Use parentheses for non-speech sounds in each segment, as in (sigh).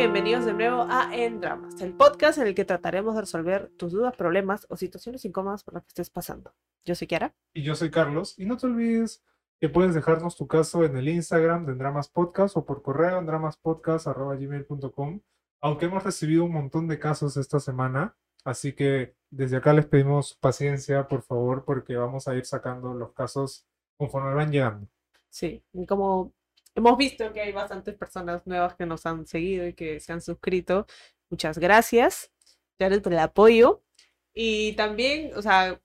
bienvenidos de nuevo a En Dramas, el podcast en el que trataremos de resolver tus dudas, problemas o situaciones incómodas por las que estés pasando. Yo soy Kiara. Y yo soy Carlos. Y no te olvides que puedes dejarnos tu caso en el Instagram de Dramas Podcast o por correo en dramaspodcast.gmail.com. Aunque hemos recibido un montón de casos esta semana, así que desde acá les pedimos paciencia, por favor, porque vamos a ir sacando los casos conforme van llegando. Sí, y como hemos visto que hay bastantes personas nuevas que nos han seguido y que se han suscrito, muchas gracias. Gracias por el apoyo. Y también, o sea,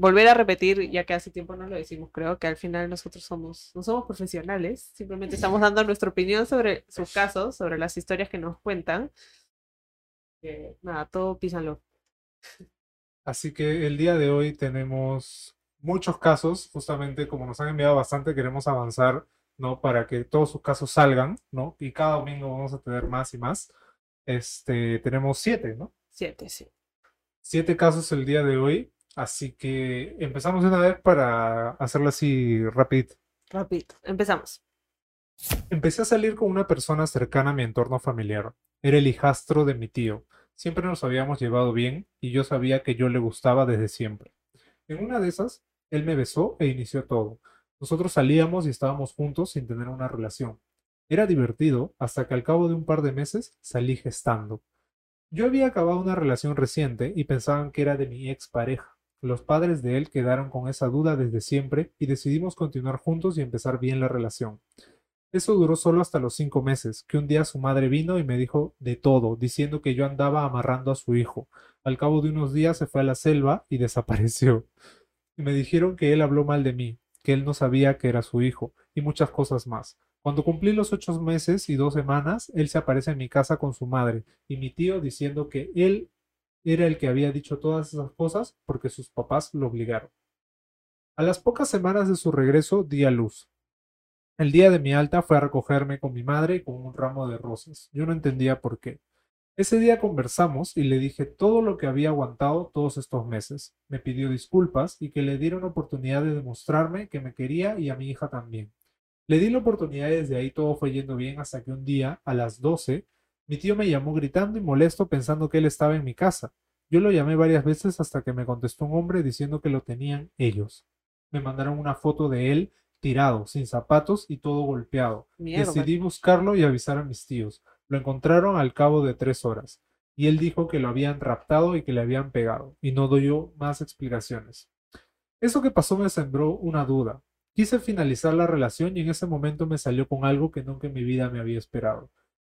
volver a repetir, ya que hace tiempo no lo decimos, creo que al final nosotros somos, no somos profesionales, simplemente estamos (laughs) dando nuestra opinión sobre sus casos, sobre las historias que nos cuentan. Eh, nada, todo písalo. Así que el día de hoy tenemos muchos casos, justamente como nos han enviado bastante, queremos avanzar, ¿no? Para que todos sus casos salgan, ¿no? Y cada domingo vamos a tener más y más. Este, tenemos siete, ¿no? Siete, sí. Siete casos el día de hoy. Así que empezamos de una vez para hacerlo así rapidito. Rapidito, empezamos. Empecé a salir con una persona cercana a mi entorno familiar. Era el hijastro de mi tío. Siempre nos habíamos llevado bien y yo sabía que yo le gustaba desde siempre. En una de esas, él me besó e inició todo. Nosotros salíamos y estábamos juntos sin tener una relación. Era divertido hasta que al cabo de un par de meses salí gestando. Yo había acabado una relación reciente y pensaban que era de mi expareja. Los padres de él quedaron con esa duda desde siempre y decidimos continuar juntos y empezar bien la relación. Eso duró solo hasta los cinco meses, que un día su madre vino y me dijo de todo, diciendo que yo andaba amarrando a su hijo. Al cabo de unos días se fue a la selva y (laughs) desapareció. Y me dijeron que él habló mal de mí, que él no sabía que era su hijo, y muchas cosas más. Cuando cumplí los ocho meses y dos semanas, él se aparece en mi casa con su madre, y mi tío diciendo que él era el que había dicho todas esas cosas porque sus papás lo obligaron. A las pocas semanas de su regreso di a luz. El día de mi alta fue a recogerme con mi madre con un ramo de rosas. Yo no entendía por qué. Ese día conversamos y le dije todo lo que había aguantado todos estos meses. Me pidió disculpas y que le diera una oportunidad de demostrarme que me quería y a mi hija también. Le di la oportunidad y desde ahí todo fue yendo bien hasta que un día, a las doce, mi tío me llamó gritando y molesto pensando que él estaba en mi casa. Yo lo llamé varias veces hasta que me contestó un hombre diciendo que lo tenían ellos. Me mandaron una foto de él tirado, sin zapatos y todo golpeado. Mierda. Decidí buscarlo y avisar a mis tíos. Lo encontraron al cabo de tres horas. Y él dijo que lo habían raptado y que le habían pegado. Y no doy yo más explicaciones. Eso que pasó me sembró una duda. Quise finalizar la relación y en ese momento me salió con algo que nunca en mi vida me había esperado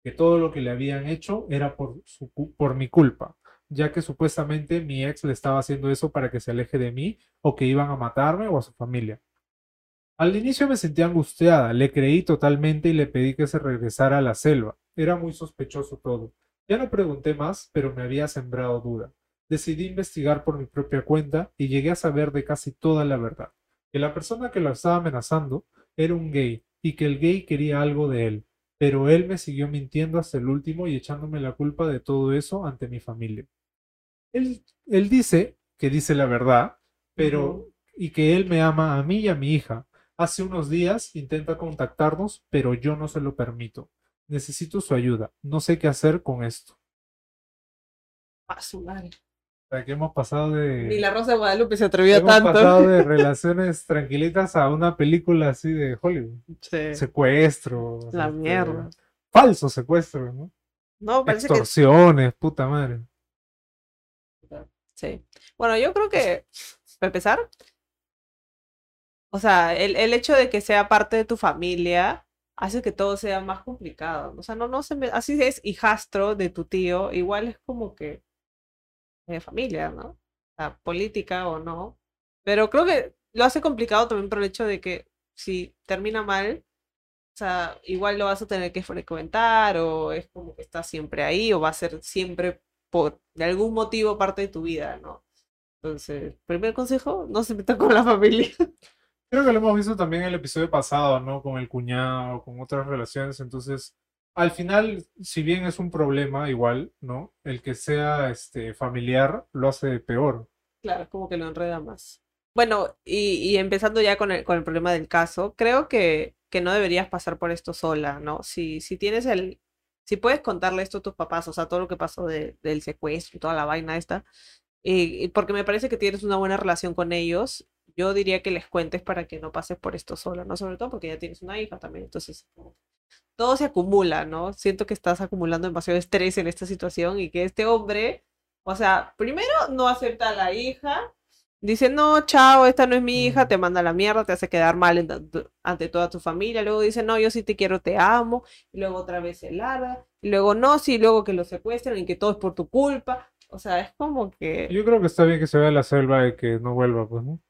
que todo lo que le habían hecho era por, su, por mi culpa, ya que supuestamente mi ex le estaba haciendo eso para que se aleje de mí o que iban a matarme o a su familia. Al inicio me sentí angustiada, le creí totalmente y le pedí que se regresara a la selva. Era muy sospechoso todo. Ya no pregunté más, pero me había sembrado duda. Decidí investigar por mi propia cuenta y llegué a saber de casi toda la verdad. Que la persona que lo estaba amenazando era un gay y que el gay quería algo de él pero él me siguió mintiendo hasta el último y echándome la culpa de todo eso ante mi familia. Él, él dice que dice la verdad, pero y que él me ama a mí y a mi hija. Hace unos días intenta contactarnos, pero yo no se lo permito. Necesito su ayuda. No sé qué hacer con esto. A su madre. O sea, que hemos pasado de... Ni la Rosa de Guadalupe se atrevió hemos tanto. pasado de (laughs) relaciones tranquilitas a una película así de Hollywood. Sí. Secuestro. La este, mierda. Falso secuestro, ¿no? No, parece que Extorsiones, puta madre. sí. Bueno, yo creo que, para empezar, o sea, el, el hecho de que sea parte de tu familia hace que todo sea más complicado. O sea, no, no se me, así es hijastro de tu tío, igual es como que de familia, ¿no? Sea, política o no. Pero creo que lo hace complicado también por el hecho de que si termina mal, o sea, igual lo vas a tener que frecuentar o es como que está siempre ahí o va a ser siempre por de algún motivo parte de tu vida, ¿no? Entonces, primer consejo, no se meta con la familia. (laughs) Creo que lo hemos visto también en el episodio pasado, ¿no? Con el cuñado, con otras relaciones. Entonces, al final, si bien es un problema igual, ¿no? El que sea este familiar lo hace peor. Claro, como que lo enreda más. Bueno, y, y empezando ya con el, con el problema del caso, creo que, que no deberías pasar por esto sola, ¿no? Si, si tienes el, si puedes contarle esto a tus papás, o sea, todo lo que pasó de- del secuestro y toda la vaina esta, eh, y porque me parece que tienes una buena relación con ellos, yo diría que les cuentes para que no pases por esto sola, ¿no? Sobre todo porque ya tienes una hija también, entonces todo se acumula, ¿no? Siento que estás acumulando demasiado estrés en esta situación y que este hombre, o sea, primero no acepta a la hija, dice, no, chao, esta no es mi hija, te manda a la mierda, te hace quedar mal ante toda tu familia, luego dice, no, yo sí te quiero, te amo, y luego otra vez se larga, y luego no, sí, luego que lo secuestran y que todo es por tu culpa, o sea, es como que, Yo creo que está bien que se vea la selva y que no vuelva, pues, ¿no?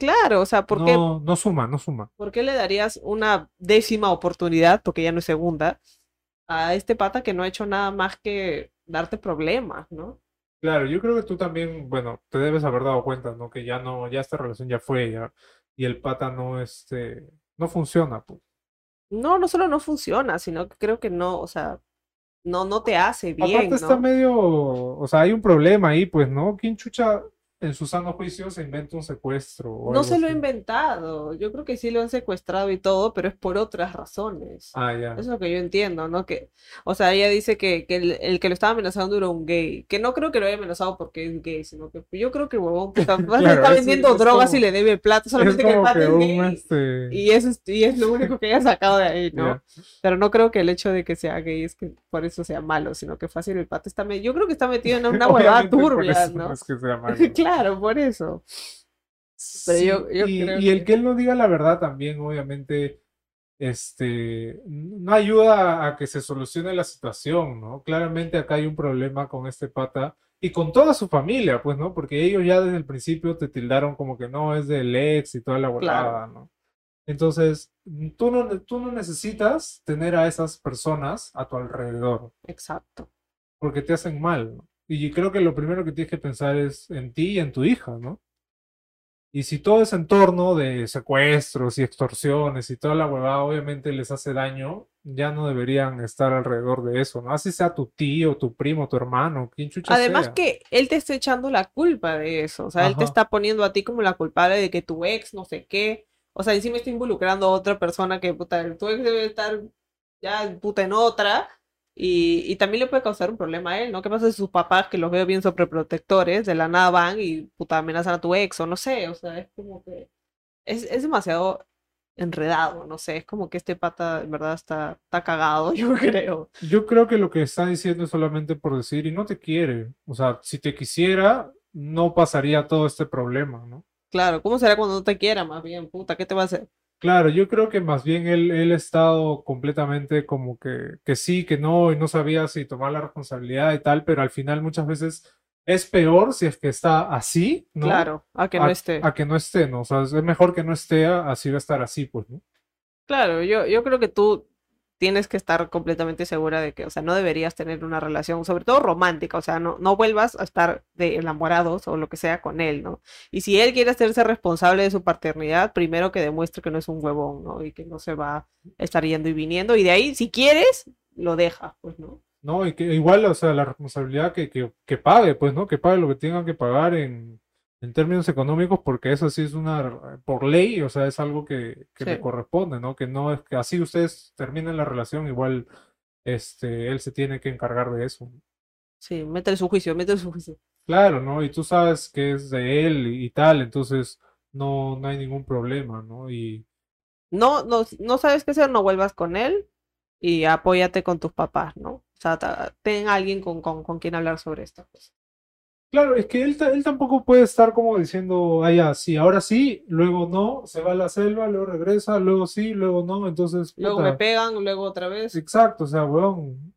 Claro, o sea, ¿por qué, No, no suma, no suma. por qué le darías una décima oportunidad, porque ya no es segunda, a este pata que no ha hecho nada más que darte problemas, ¿no? Claro, yo creo que tú también, bueno, te debes haber dado cuenta, ¿no? Que ya no, ya esta relación ya fue, ya, y el pata no, este, no funciona, pues. No, no solo no funciona, sino que creo que no, o sea, no, no te hace bien, Aparte está ¿no? medio, o sea, hay un problema ahí, pues, ¿no? ¿Quién chucha en su sano juicio se inventa un secuestro o No se lo ha inventado. Yo creo que sí lo han secuestrado y todo, pero es por otras razones. Ah, ya. Eso es lo que yo entiendo, ¿no? Que, o sea, ella dice que, que el, el que lo estaba amenazando era un gay. Que no creo que lo haya amenazado porque es gay, sino que yo creo que el huevón puta, (laughs) Claro, está es- vendiendo es drogas como- y le debe plata, Es solamente que el pata que es gay. este, Y eso es, y es lo (laughs) único que haya sacado de ahí, ¿no? ya. Pero no creo que el hecho de que sea gay es que por eso sea malo, sino que fácil el pato está me- Yo creo que está metido en una (laughs) huevada turbia, ¿no? es que sea malo. Claro, por eso. Pero Sí, yo- yo y, creo y el que- él no diga la verdad también, obviamente, este, no ayuda a que se solucione la situación, ¿no? Claramente acá hay un problema con este pata y con toda su familia, pues, ¿no? Porque ellos ya desde el principio te tildaron como que no, es del ex y toda la huevada, ¿no? Entonces, tú no, tú no necesitas tener a esas personas a tu alrededor Exacto. porque te hacen mal, ¿no? Y creo que lo primero que tienes que pensar es en ti y en tu hija, ¿no? Y si todo ese entorno de secuestros y extorsiones y toda la huevada obviamente les hace daño, ya no deberían estar alrededor de eso, ¿no? Así sea tu tío, tu primo, tu hermano, quien chucha Además sea. que él te está echando la culpa de eso, o sea, él te está poniendo a ti como la culpable de que tu ex no sé qué, o sea, encima está involucrando a otra persona que, puta, tu ex debe estar ya, puta, en otra, y, y también le puede causar un problema a él, ¿no? ¿Qué pasa si sus papás, que los veo bien sobreprotectores, de la nada van y, puta, amenazan a tu ex, o no sé, o sea, es como que, es, es demasiado enredado, no sé, es como que este pata, en verdad, está, está cagado, (laughs) yo creo. Yo creo que lo que está diciendo es solamente por decir y no te quiere. O sea, si te quisiera, no pasaría todo este problema, ¿no? Claro, ¿cómo será cuando no te quiera, más bien, puta, ¿qué te va a hacer? Claro, yo creo que más bien él, él ha estado completamente como que, que sí, que no, y no sabía si tomar la responsabilidad y tal, pero al final muchas veces es peor si es que está así, ¿no? Claro, a que no a, esté. a que no esté, ¿no? O sea, es mejor que no esté, así va a estar así, pues, ¿no? Claro, yo, yo creo que tú tienes que estar completamente segura de que, o sea, no deberías tener una relación, sobre todo romántica, o sea, no, no vuelvas a estar de enamorados o lo que sea con él, ¿no? Y si él quiere hacerse responsable de su paternidad, primero que demuestre que no es un huevón, ¿no? Y que no se va a estar yendo y viniendo, y de ahí, si quieres, lo deja, pues, ¿no? No, y que igual, o sea, la responsabilidad que, que, que pague, pues, ¿no? Que pague lo que tengan que pagar en, en términos económicos, porque eso sí es una, por ley, o sea, es algo que, que le corresponde, ¿no? Que no es que así ustedes terminen la relación, igual, este, él se tiene que encargar de eso. Sí, métele su juicio, métele su juicio. Claro, ¿no? Y tú sabes que es de él y, y tal, entonces no, no hay ningún problema, ¿no? Y No, no, no sabes qué hacer, no vuelvas con él y apóyate con tus papás, ¿no? O sea, ten alguien con, con, con quien hablar sobre esto. pues. Claro, es que él, él tampoco puede estar como diciendo, ah, ya, sí, ahora sí, luego no, se va a la selva, luego regresa, luego sí, luego no, entonces, Luego puta, me pegan, luego otra vez. exacto, o sea, weón,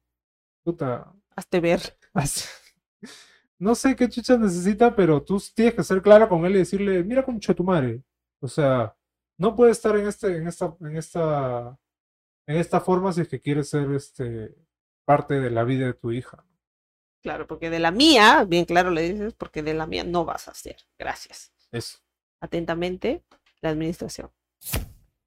puta, Hazte ver. (laughs) no sé qué chucha necesita, pero tú tienes que ser clara con él y decirle, mira concha tu madre, o sea, no puede estar en este, en esta, en esta, en esta forma si es que quieres ser, este, parte de la vida de tu hija. Claro, porque de la mía, bien claro le dices, porque de la mía no vas a hacer. Gracias. Eso. Atentamente, la administración.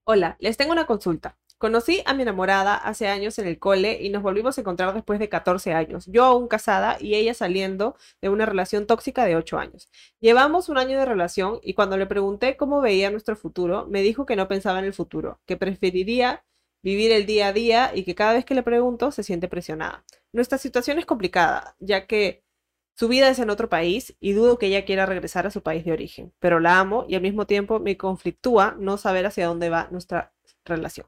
Hola, les tengo una consulta. Conocí a mi enamorada hace años en el cole y nos volvimos a encontrar después de 14 años. Yo aún casada y ella saliendo de una relación tóxica de 8 años. Llevamos un año de relación y cuando le pregunté cómo veía nuestro futuro, me dijo que no pensaba en el futuro, que preferiría vivir el día a día y que cada vez que le pregunto se siente presionada. Nuestra situación es complicada, ya que su vida es en otro país y dudo que ella quiera regresar a su país de origen, pero la amo y al mismo tiempo me conflictúa no saber hacia dónde va nuestra relación.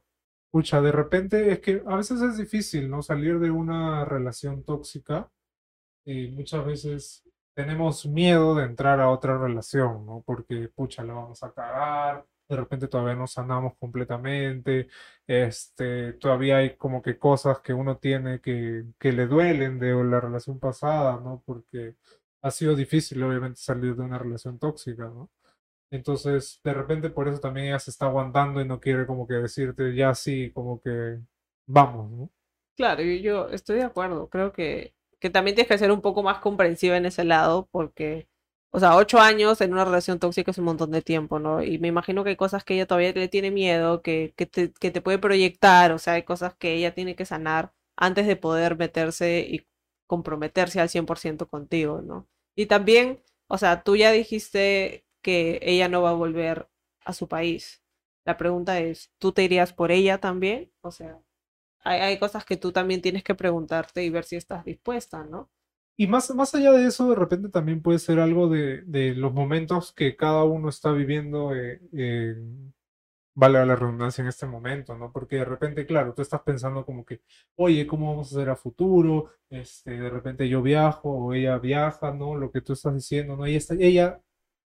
Pucha, de repente es que a veces es difícil, ¿no? Salir de una relación tóxica y muchas veces tenemos miedo de entrar a otra relación, ¿no? Porque, pucha, la vamos a cagar, de repente todavía no sanamos completamente, este, todavía hay como que cosas que uno tiene que, que le duelen de la relación pasada, ¿no? Porque ha sido difícil, obviamente, salir de una relación tóxica, ¿no? Entonces, de repente por eso también ella se está aguantando y no quiere como que decirte ya sí, como que vamos, ¿no? Claro, yo, estoy de acuerdo. Creo que, que también tienes que ser un poco más comprensiva en ese lado, porque, o sea, ocho años en una relación tóxica es un montón de tiempo, ¿no? Y me imagino que hay cosas que ella todavía le tiene miedo, que, que te, que te puede proyectar, o sea, hay cosas que ella tiene que sanar antes de poder meterse y comprometerse al 100% contigo, ¿no? Y también, o sea, tú ya dijiste que ella no va a volver a su país. La pregunta es, ¿tú te irías por ella también? O sea, hay, hay cosas que tú también tienes que preguntarte y ver si estás dispuesta, ¿no? Y más, más allá de eso, de repente también puede ser algo de, de los momentos que cada uno está viviendo, eh, vale la redundancia en este momento, ¿no? Porque de repente, claro, tú estás pensando como que, oye, ¿cómo vamos a hacer a futuro? Este, de repente yo viajo o ella viaja, ¿no? Lo que tú estás diciendo, ¿no? Ella, ella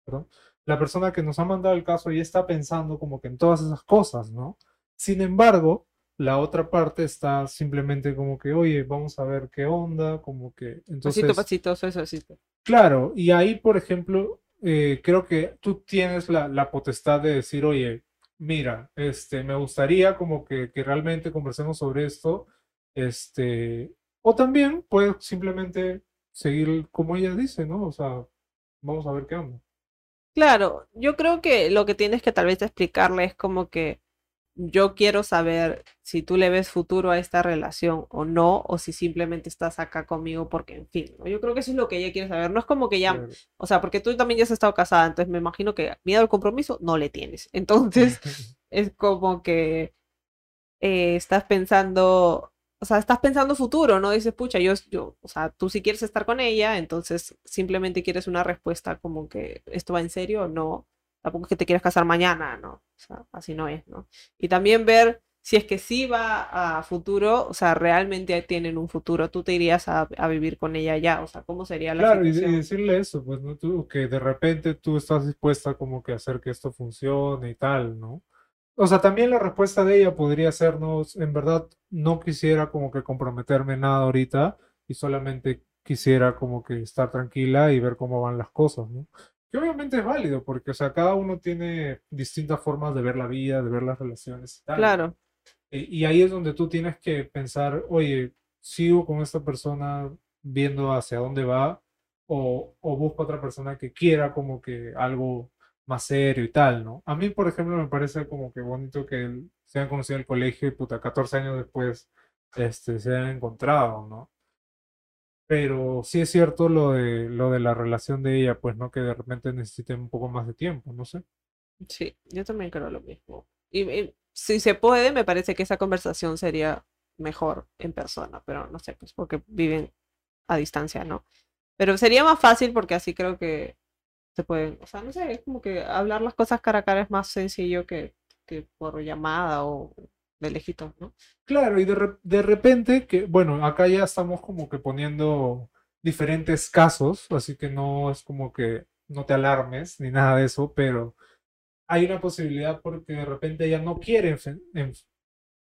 perdón, la persona que nos ha mandado el caso ya está pensando como que en todas esas cosas, ¿no? Sin embargo, la otra parte está simplemente como que, oye, vamos a ver qué onda, como que, entonces... Pasito, pasito, eso, eso, eso. Claro, y ahí, por ejemplo, eh, creo que tú tienes la, la potestad de decir, oye, mira, este, me gustaría como que, que realmente conversemos sobre esto, este, o también puedes simplemente seguir como ella dice, ¿no? O sea, vamos a ver qué onda. Claro, yo creo que lo que tienes que tal vez explicarle es como que yo quiero saber si tú le ves futuro a esta relación o no, o si simplemente estás acá conmigo porque, en fin, ¿no? Yo creo que eso es lo que ella quiere saber. No es como que ya, Claro. o sea, porque tú también ya has estado casada, entonces me imagino que miedo al compromiso no le tienes. Entonces, (laughs) es como que eh, estás pensando, o sea, estás pensando futuro, ¿no? Dices, pucha, yo, yo, o sea, tú si quieres estar con ella, entonces simplemente quieres una respuesta como que esto va en serio o no. Tampoco es que te quieras casar mañana, ¿no? O sea, así no es, ¿no? Y también ver si es que sí va a futuro, o sea, realmente tienen un futuro, tú te irías a, a vivir con ella ya, o sea, ¿cómo sería la Claro, y, y decirle eso, pues, ¿no? Tú, que de repente tú estás dispuesta como que a hacer que esto funcione y tal, ¿no? O sea, también la respuesta de ella podría ser, no, en verdad no quisiera como que comprometerme nada ahorita y solamente quisiera como que estar tranquila y ver cómo van las cosas, ¿no? Que obviamente es válido, porque, o sea, cada uno tiene distintas formas de ver la vida, de ver las relaciones y tal. Claro, Y, y ahí es donde tú tienes que pensar, oye, sigo con esta persona viendo hacia dónde va o, o busco otra persona que quiera como que algo más serio y tal, ¿no? A mí, por ejemplo, me parece como que bonito que el- se hayan conocido en el colegio y puta, 14 años después este, se hayan encontrado, ¿no? Pero sí es cierto lo de, lo de la relación de ella, pues, ¿no? Que de repente necesiten un poco más de tiempo, no sé. sí, yo también creo lo mismo. Y, y si se puede, me parece que esa conversación sería mejor en persona, pero no sé, pues porque viven a distancia, ¿no? Pero sería más fácil porque así creo que se pueden, o sea, no sé, es como que hablar las cosas cara a cara es más sencillo que, que por llamada o ¿no? Claro, y de, re- de repente, que bueno, acá ya estamos como que poniendo diferentes casos, así que no es como que no te alarmes ni nada de eso, pero hay una posibilidad porque de repente ella no quiere,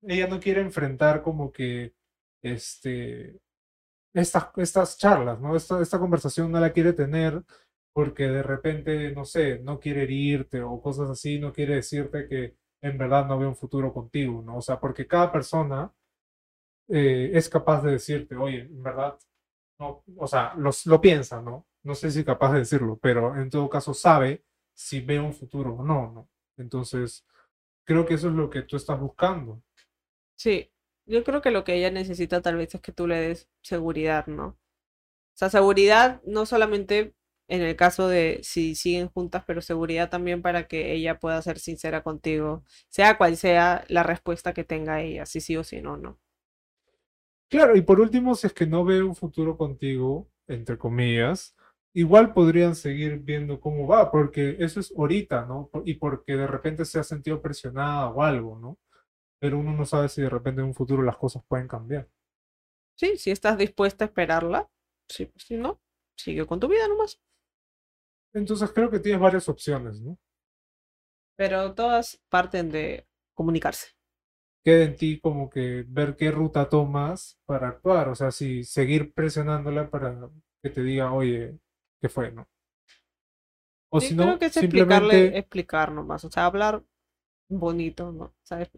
ella no quiere enfrentar como que este, estas, estas charlas, ¿no? Esta, esta conversación no la quiere tener porque de repente, no sé, no quiere herirte o cosas así, no quiere decirte que en verdad no ve un futuro contigo, ¿no? O sea, porque cada persona eh, es capaz de decirte, oye, en verdad, no, o sea, los, lo piensa, ¿no? No sé si capaz de decirlo, pero en todo caso sabe si ve un futuro o no, ¿no? Entonces, creo que eso es lo que tú estás buscando. Sí, yo creo que lo que ella necesita tal vez es que tú le des seguridad, ¿no? O sea, seguridad no solamente en el caso de si siguen juntas, pero seguridad también para que ella pueda ser sincera contigo, sea cual sea la respuesta que tenga ella, si sí o si no, ¿no? Claro, y por último, si es que no ve un futuro contigo, entre comillas, igual podrían seguir viendo cómo va, porque eso es ahorita, ¿no? Y porque de repente se ha sentido presionada o algo, ¿no? Pero uno no sabe si de repente en un futuro las cosas pueden cambiar. Sí, si estás dispuesta a esperarla, sí, si no, sigue con tu vida nomás. Entonces creo que tienes varias opciones, ¿no? Pero todas parten de comunicarse. Queda en ti como que ver qué ruta tomas para actuar, o sea, si seguir presionándola para que te diga, oye, ¿qué fue, no? O Sí, si creo no, que es explicarle, simplemente... explicar nomás, o sea, hablar bonito, ¿no? O sea, es-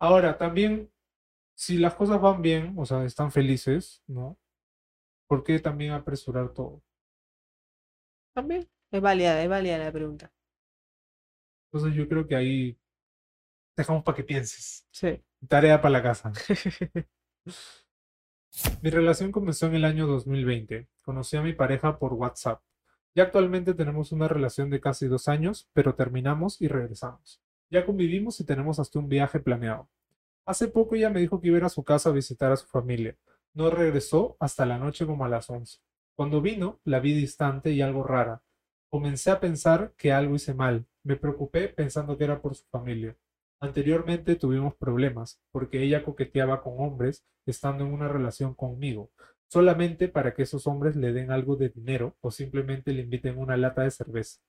Ahora, también, si las cosas van bien, o sea, están felices, ¿no? ¿Por qué también apresurar todo? También es válida, es válida la pregunta. Entonces yo creo que ahí dejamos para que pienses. Sí. Tarea para la casa. (laughs) Mi relación comenzó en el año 2020. Conocí a mi pareja por WhatsApp. Ya actualmente tenemos una relación de casi dos años, pero terminamos y regresamos. Ya convivimos y tenemos hasta un viaje planeado. Hace poco ella me dijo que iba a ir a su casa a visitar a su familia. No regresó hasta la noche como a las 11. Cuando vino, la vi distante y algo rara. Comencé a pensar que algo hice mal. Me preocupé pensando que era por su familia. Anteriormente tuvimos problemas porque ella coqueteaba con hombres estando en una relación conmigo, solamente para que esos hombres le den algo de dinero o simplemente le inviten una lata de cerveza.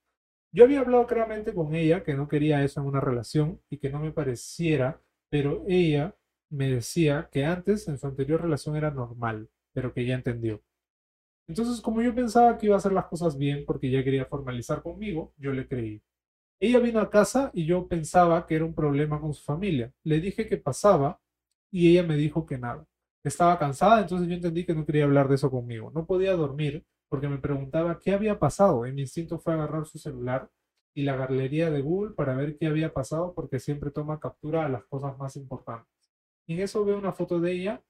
Yo había hablado claramente con ella que no quería eso en una relación y que no me pareciera, pero ella me decía que antes en su anterior relación era normal, pero que ya entendió. Entonces, como yo pensaba que iba a hacer las cosas bien porque ya quería formalizar conmigo, yo le creí. Ella vino a casa y yo pensaba que era un problema con su familia. Le dije que pasaba y ella me dijo que nada. Estaba cansada, entonces yo entendí que no quería hablar de eso conmigo. No podía dormir porque me preguntaba qué había pasado y mi instinto fue agarrar su celular y la galería de Google para ver qué había pasado porque siempre toma captura a las cosas más importantes. Y en eso veo una foto de ella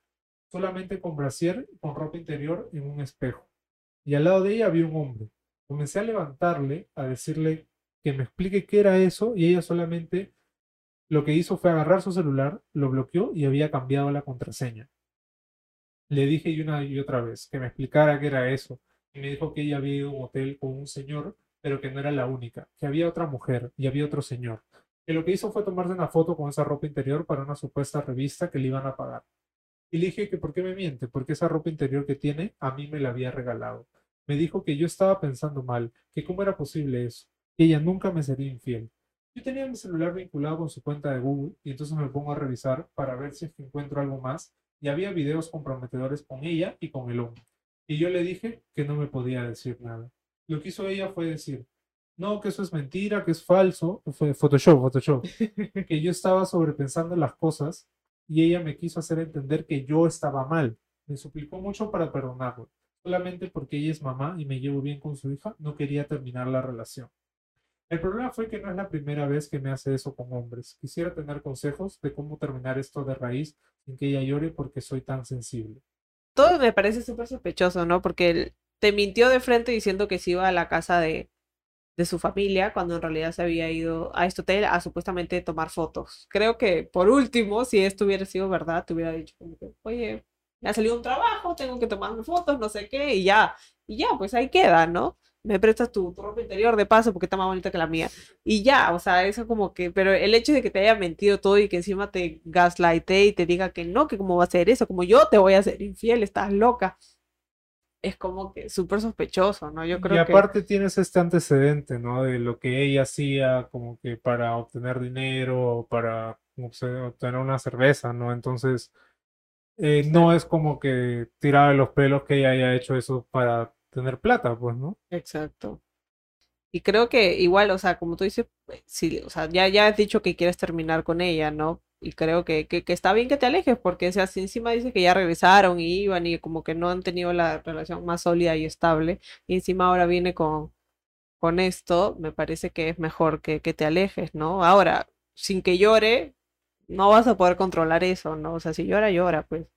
solamente con brasier con ropa interior en un espejo. Y al lado de ella había un hombre. Comencé a levantarle, a decirle que me explique qué era eso y ella solamente lo que hizo fue agarrar su celular, lo bloqueó y había cambiado la contraseña. Le dije una y otra vez que me explicara qué era eso y me dijo que ella había ido a un hotel con un señor, pero que no era la única, que había otra mujer y había otro señor, que lo que hizo fue tomarse una foto con esa ropa interior para una supuesta revista que le iban a pagar. Y le dije que por qué me miente, porque esa ropa interior que tiene a mí me la había regalado. Me dijo que yo estaba pensando mal, que cómo era posible eso, que ella nunca me sería infiel. Yo tenía mi celular vinculado con su cuenta de Google y entonces me pongo a revisar para ver si es que encuentro algo más y había videos comprometedores con ella y con el hombre. Y yo le dije que no me podía decir nada. Lo que hizo ella fue decir, no, que eso es mentira, que es falso, fue Photoshop, Photoshop, (laughs) que yo estaba sobrepensando las cosas y ella me quiso hacer entender que yo estaba mal. Me suplicó mucho para perdonarlo. Solamente porque ella es mamá y me llevo bien con su hija, no quería terminar la relación. El problema fue que no es la primera vez que me hace eso con hombres. Quisiera tener consejos de cómo terminar esto de raíz sin que ella llore porque soy tan sensible. Todo me parece súper sospechoso, ¿no? Porque él te mintió de frente diciendo que se iba a la casa de, de su familia cuando en realidad se había ido a este hotel a supuestamente tomar fotos. Creo que por último, si esto hubiera sido verdad, te hubiera dicho oye, me ha salido un trabajo, tengo que tomarme fotos, no sé qué, y ya, y ya, pues ahí queda, ¿no? Me prestas tu, tu ropa interior de paso porque está más bonita que la mía. Y ya, o sea, eso como que, pero el hecho de que te haya mentido todo y que encima te gaslighte y te diga que no, que cómo va a ser eso, como yo te voy a ser infiel, estás loca. Es como que súper sospechoso, ¿no? Yo Y creo que... aparte tienes este antecedente, ¿no? De lo que ella hacía como que para obtener dinero o para obtener una cerveza, ¿no? Entonces, eh, no es como que tirar de los pelos que ella haya hecho eso para tener plata, pues, ¿no? Exacto. Y creo que igual, o sea, como tú dices, pues, sí, o sea, ya, ya has dicho que quieres terminar con ella, ¿no? Y creo que, que, que está bien que te alejes, porque o sea, si encima dices que ya regresaron y iban y como que no han tenido la relación más sólida y estable, y encima ahora viene con, con esto, me parece que es mejor que, que te alejes, ¿no? Ahora, sin que llore, no vas a poder controlar eso, ¿no? O sea, si llora, llora, pues.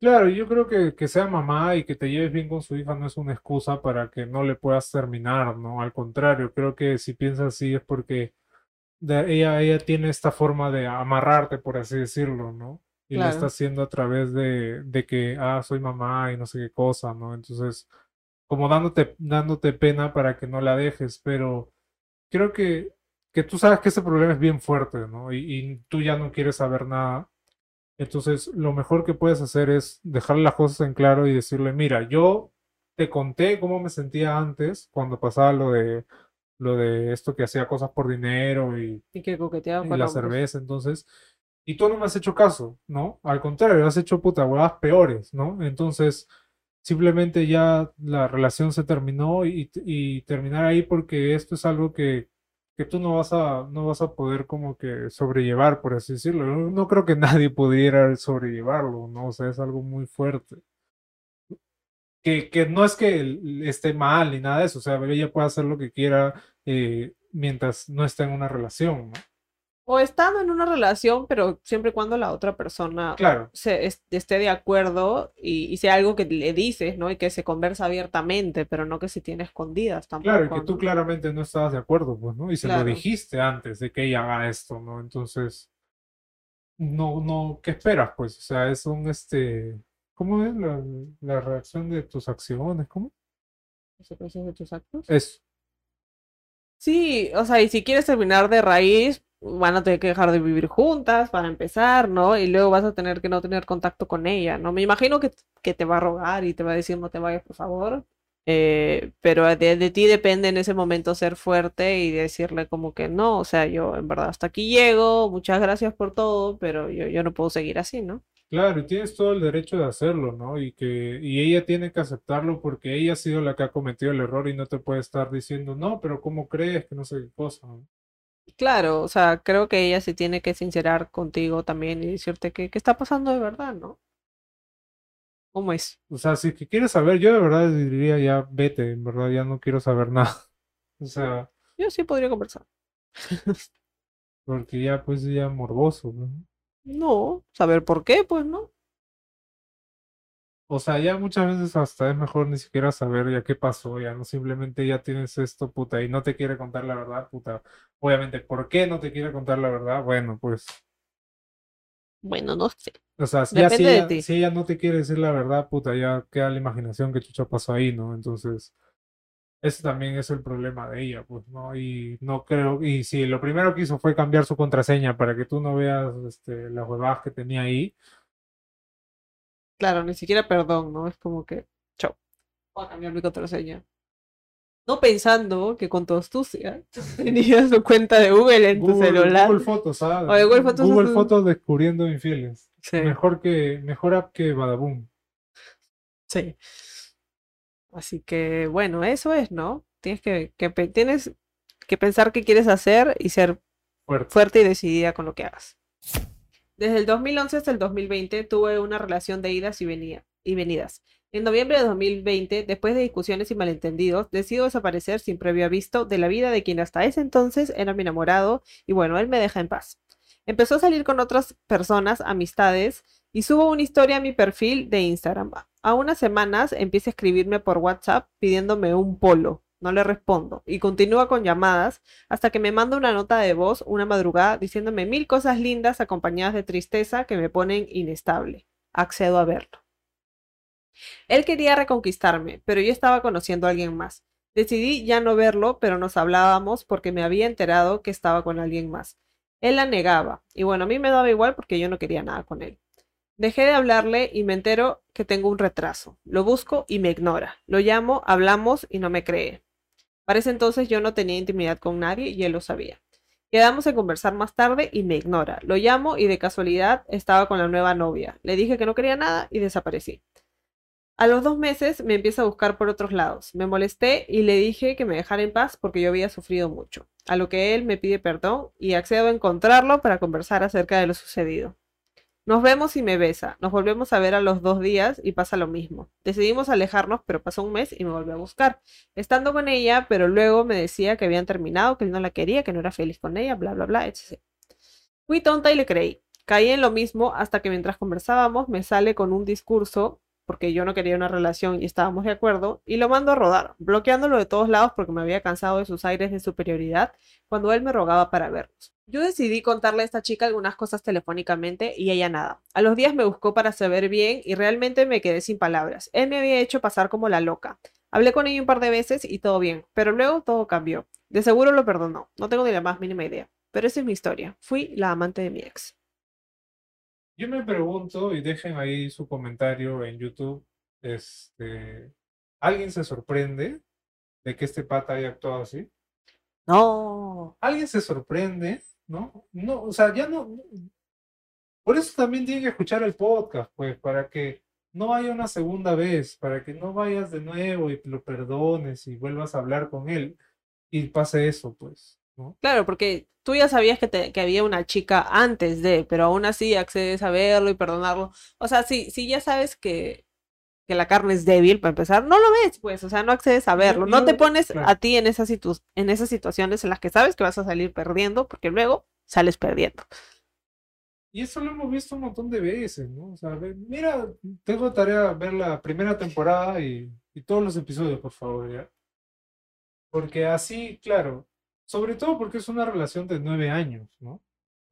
Claro, yo creo que que sea mamá y que te lleves bien con su hija no es una excusa para que no le puedas terminar, ¿no? Al contrario, creo que si piensas así es porque de- ella, ella tiene esta forma de amarrarte, por así decirlo, ¿no? Y lo está haciendo a través de, de que, ah, soy mamá y no sé qué cosa, ¿no? Entonces, como dándote, dándote pena para que no la dejes, pero creo que, que tú sabes que ese problema es bien fuerte, ¿no? Y, y tú ya no quieres saber nada. Entonces, lo mejor que puedes hacer es dejar las cosas en claro y decirle, mira, yo te conté cómo me sentía antes cuando pasaba lo de lo de esto que hacía cosas por dinero y, y que coqueteaba y con la hombres. cerveza, entonces, y tú no me has hecho caso, ¿no? Al contrario, has hecho puta huevadas peores, ¿no? Entonces, simplemente ya la relación se terminó y, y terminar ahí porque esto es algo que, que tú no vas a, no vas a poder como que sobrellevar, por así decirlo. No, creo que (laughs) nadie pudiera sobrellevarlo, ¿no? O sea, es algo muy fuerte. Que, que no es que esté mal ni nada de eso, o sea, ella puede hacer lo que quiera eh, mientras no está en una relación, ¿no? O estando en una relación, pero siempre y cuando la otra persona Claro, se, es- esté de acuerdo y, y sea algo que le dices, ¿no? Y que se conversa abiertamente, pero no que se tiene escondidas claro, y que tampoco, tú ¿no? claramente no estabas de acuerdo, pues, ¿no? Y se lo dijiste antes de que ella haga esto, ¿no? Entonces, no, no, ¿qué esperas, pues? O sea, es un, este, ¿cómo es la, la reacción de tus acciones? ¿Cómo? ¿Consecuencias de tus actos? Es, Sí, o sea, y si quieres terminar de raíz, van a tener que dejar de vivir juntas para empezar, ¿no? Y luego vas a tener que no tener contacto con ella, ¿no? Me imagino que, que te va a rogar y te va a decir no te vayas, por favor. Eh, pero de, de ti depende en ese momento ser fuerte y decirle como que no, o sea, yo en verdad hasta aquí llego, muchas gracias por todo, pero yo, yo no puedo seguir así, ¿no? claro, y tienes todo el derecho de hacerlo, ¿no? Y que, y ella tiene que aceptarlo porque ella ha sido la que ha cometido el error y no te puede estar diciendo, no, pero ¿cómo crees que no sé qué cosa? ¿no? Claro, o sea, creo que ella se tiene que sincerar contigo también y decirte que, qué está pasando de verdad, ¿no? ¿Cómo es? O sea, si es que quieres saber, yo de verdad diría ya vete, en verdad ya no quiero saber (laughs) nada. O sea, Yo sí podría conversar. (laughs) porque ya pues ya morboso, ¿no? No, saber por qué, pues no. O sea, ya muchas veces hasta es mejor ni siquiera saber ya qué pasó, ya no simplemente ya tienes esto, puta, y no te quiere contar la verdad, puta. Obviamente, ¿por qué no te quiere contar la verdad? Bueno, pues, Bueno, no sé. o sea, ya si ella, si ella no te quiere decir la verdad, puta, ya queda la imaginación que chucha pasó ahí, ¿no? Entonces, ese también es el problema de ella, pues, ¿no? Y no creo, y si lo primero que hizo fue cambiar su contraseña para que tú no veas, este, las huevadas que tenía ahí, Claro, ni siquiera perdón, ¿no? Es como que, chao, voy a cambiar mi contraseña. No pensando que con tu astucia (laughs) (laughs) tenías tu cuenta de Google en tu Google, celular. Google Fotos, ¿ah? O de Google Fotos Google Fotos descubriendo infieles. Sí, Mejor que, mejor app que Badaboom. sí. Así que, bueno, eso es, ¿no? Tienes que, que tienes que pensar qué quieres hacer y ser Fuerte. fuerte y decidida con lo que hagas. Desde el 2011 hasta el 2020 tuve una relación de idas y, venida- y venidas. En noviembre de 2020, después de discusiones y malentendidos, decido desaparecer sin previo aviso de la vida de quien hasta ese entonces era mi enamorado y bueno, él me deja en paz. Empezó a salir con otras personas, amistades, y subo una historia a mi perfil de Instagram. A unas semanas empieza a escribirme por WhatsApp pidiéndome un polo. No le respondo y continúa con llamadas hasta que me manda una nota de voz una madrugada diciéndome mil cosas lindas acompañadas de tristeza que me ponen inestable. Accedo a verlo. Él quería reconquistarme, pero yo estaba conociendo a alguien más. Decidí ya no verlo, pero nos hablábamos porque me había enterado que estaba con alguien más. Él la negaba, y bueno, a mí me daba igual porque yo no quería nada con él. Dejé de hablarle y me entero que tengo un retraso. Lo busco y me ignora. Lo llamo, hablamos y no me cree. Para ese entonces yo no tenía intimidad con nadie y él lo sabía. Quedamos en conversar más tarde y me ignora. Lo llamo y de casualidad estaba con la nueva novia. Le dije que no quería nada y desaparecí. A los dos meses me empieza a buscar por otros lados. Me molesté y le dije que me dejara en paz porque yo había sufrido mucho. A lo que él me pide perdón y accedo a encontrarlo para conversar acerca de lo sucedido. Nos vemos y me besa. Nos volvemos a ver a los dos días y pasa lo mismo. Decidimos alejarnos, pero pasó un mes y me volvió a buscar. Estando con ella, pero luego me decía que habían terminado, que él no la quería, que no era feliz con ella, bla, bla, bla, etc. Fui tonta y le creí. Caí en lo mismo hasta que mientras conversábamos me sale con un discurso, porque yo no quería una relación y estábamos de acuerdo, y lo mando a rodar, bloqueándolo de todos lados porque me había cansado de sus aires de superioridad cuando él me rogaba para vernos. Yo decidí contarle a esta chica algunas cosas telefónicamente y ella nada. A los días me buscó para saber bien y realmente me quedé sin palabras. Él me había hecho pasar como la loca. Hablé con ella un par de veces y todo bien, pero luego todo cambió. De seguro lo perdonó, no tengo ni la más mínima idea. Pero esa es mi historia. Fui la amante de mi ex. Yo me pregunto, y dejen ahí su comentario en YouTube, este, ¿alguien se sorprende de que este pata haya actuado así? No. ¿Alguien se sorprende? ¿No? No, o sea, ya no. Por eso también tienen que escuchar el podcast, pues, para que no haya una segunda vez, para que no vayas de nuevo y lo perdones y vuelvas a hablar con él y pase eso, pues, ¿no? Claro, porque tú ya sabías que, te- que había una chica antes de, pero aún así accedes a verlo y perdonarlo. O sea, si, si ya sabes que, que la carne es débil, para empezar, no lo ves, pues, o sea, no accedes a verlo. No te pones claro. a ti en esas, situ- en esas situaciones en las que sabes que vas a salir perdiendo, porque luego sales perdiendo. Y eso lo hemos visto un montón de veces, ¿no? O sea, mira, tengo tarea ver la primera temporada y, y todos los episodios, por favor, ¿ya? Porque así, claro, sobre todo porque es una relación de nueve años, ¿no?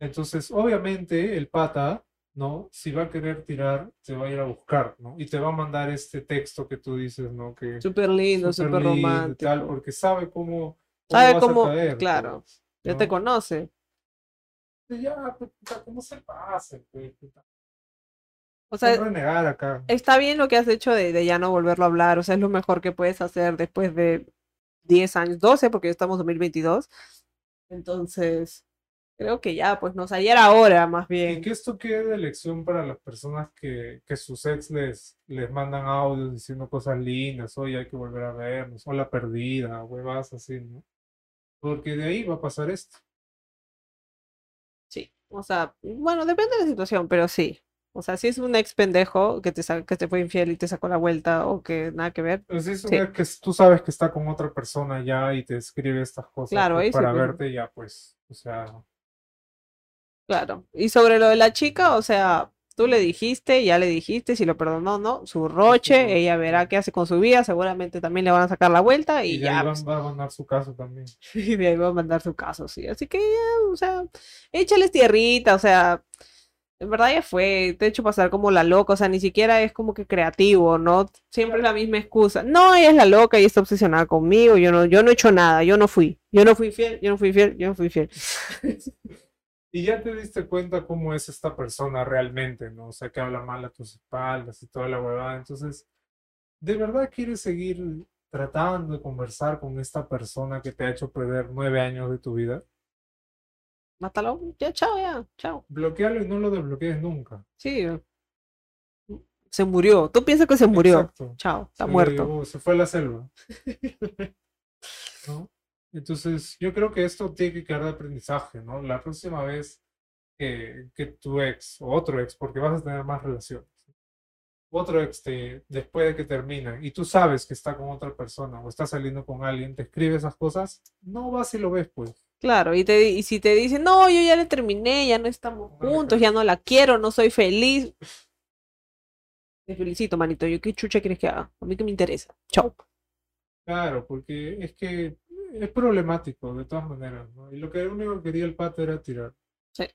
Entonces, obviamente, el pata, ¿no? Si va a querer tirar, te va a ir a buscar, ¿no? Y te va a mandar este texto que tú dices, ¿no? Que Súper lindo, súper romántico. tal, porque sabe cómo, cómo Sabe vas a cómo- caer, claro, pues, Ya te ¿no? conoce. Ya, pues, ¿cómo se pasa? pues? O sea, renegar acá. está bien lo que has hecho de, de ya no volverlo a hablar. O sea, es lo mejor que puedes hacer después de 10 años, 12, porque ya estamos en 2022. Entonces, creo que ya, pues, no, o sea, ya era hora, más Y bien. que esto quede de lección para las personas que, que sus ex les, les mandan audios diciendo cosas lindas, oye, hay que volver a vernos, o la perdida, huevas así, ¿no? Porque de ahí va a pasar esto. Sí, o sea, bueno, depende de la situación, pero sí. O sea, si es un ex pendejo que te, que te fue infiel y te sacó la vuelta o que nada que ver, Entonces, es Sí. una que tú sabes que está con otra persona ya y te escribe estas cosas Claro, pues, sí, para pues. verte ya, pues, o sea, claro. Y sobre lo de la chica, o sea, tú le dijiste, ya le dijiste, si lo perdonó o no, su roche, roche, ella verá qué hace con su vida, seguramente también le van a sacar la vuelta y, y ya, ahí van- pues, va a mandar su caso también. (laughs) y de ahí va a mandar su caso, sí. Así que ya, o sea, échales tierrita, o sea, en verdad ya fue, te he hecho pasar como la loca, o sea, ni siquiera es como que creativo, ¿no? Siempre es la misma excusa. No, ella es la loca y está obsesionada conmigo, yo no, yo no he hecho nada, yo no fui, yo no fui fiel, yo no fui fiel, yo no fui fiel. (laughs) Y ya te diste cuenta cómo es esta persona realmente, ¿no? O sea, que habla mal a tus espaldas y toda la huevada. Entonces, ¿de verdad quieres seguir tratando de conversar con esta persona que te ha hecho perder nueve años de tu vida? Mátalo, ya, chao, ya, chao. Bloquealo y no lo desbloquees nunca. Sí. Se murió. Tú piensas que se murió. Exacto. Chao, está Se- muerto. se fue a la selva. (laughs) ¿No? Entonces, yo creo que esto tiene que quedar de aprendizaje, ¿no? La próxima vez que, que tu ex o otro ex, porque vas a tener más relaciones, otro ex te, después de que termina y tú sabes que está con otra persona o está saliendo con alguien, te escribe esas cosas, no vas y lo ves, pues. Claro, y, te, y si te dicen, no, yo ya le terminé, ya no estamos juntos, ya no la quiero, no soy feliz. Te felicito, manito. ¿Yo qué chucha quieres que haga? A mí que me interesa. Chao. Claro, porque es que es problemático de todas maneras, ¿no? Y lo que único que quería el pato era tirar. Sí.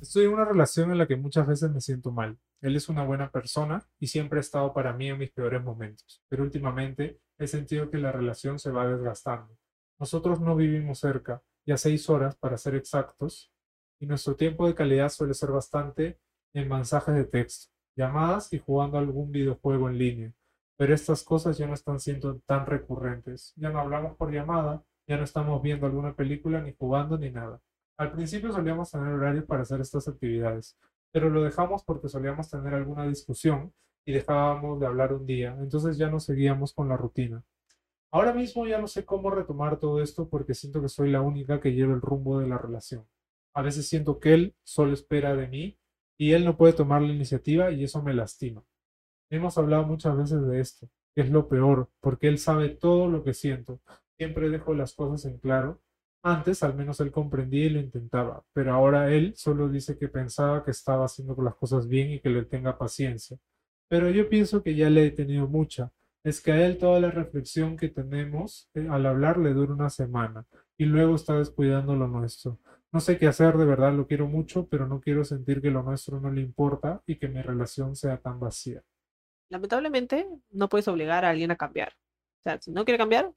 Estoy en una relación en la que muchas veces me siento mal. Él es una buena persona y siempre ha estado para mí en mis peores momentos, pero últimamente he sentido que la relación se va desgastando. Nosotros no vivimos cerca, ya seis horas para ser exactos, y nuestro tiempo de calidad suele ser bastante en mensajes de texto, llamadas y jugando algún videojuego en línea pero estas cosas ya no están siendo tan recurrentes. Ya no hablamos por llamada, ya no estamos viendo alguna película, ni jugando, ni nada. Al principio solíamos tener horarios para hacer estas actividades, pero lo dejamos porque solíamos tener alguna discusión y dejábamos de hablar un día, entonces ya no seguíamos con la rutina. Ahora mismo ya no sé cómo retomar todo esto porque siento que soy la única que lleva el rumbo de la relación. A veces siento que él solo espera de mí y él no puede tomar la iniciativa y eso me lastima. Hemos hablado muchas veces de esto, que es lo peor, porque él sabe todo lo que siento. Siempre dejo las cosas en claro Antes al menos él comprendía y lo intentaba, pero ahora él solo dice que pensaba que estaba haciendo las cosas bien y que le tenga paciencia. Pero yo pienso que ya le he tenido mucha. Es que a él toda la reflexión que tenemos eh, al hablar le dura una semana y luego está descuidando lo nuestro. No sé qué hacer, de verdad lo quiero mucho, pero no quiero sentir que lo nuestro no le importa y que mi relación sea tan vacía. Lamentablemente, no puedes obligar a alguien a cambiar. O sea, si no quiere cambiar,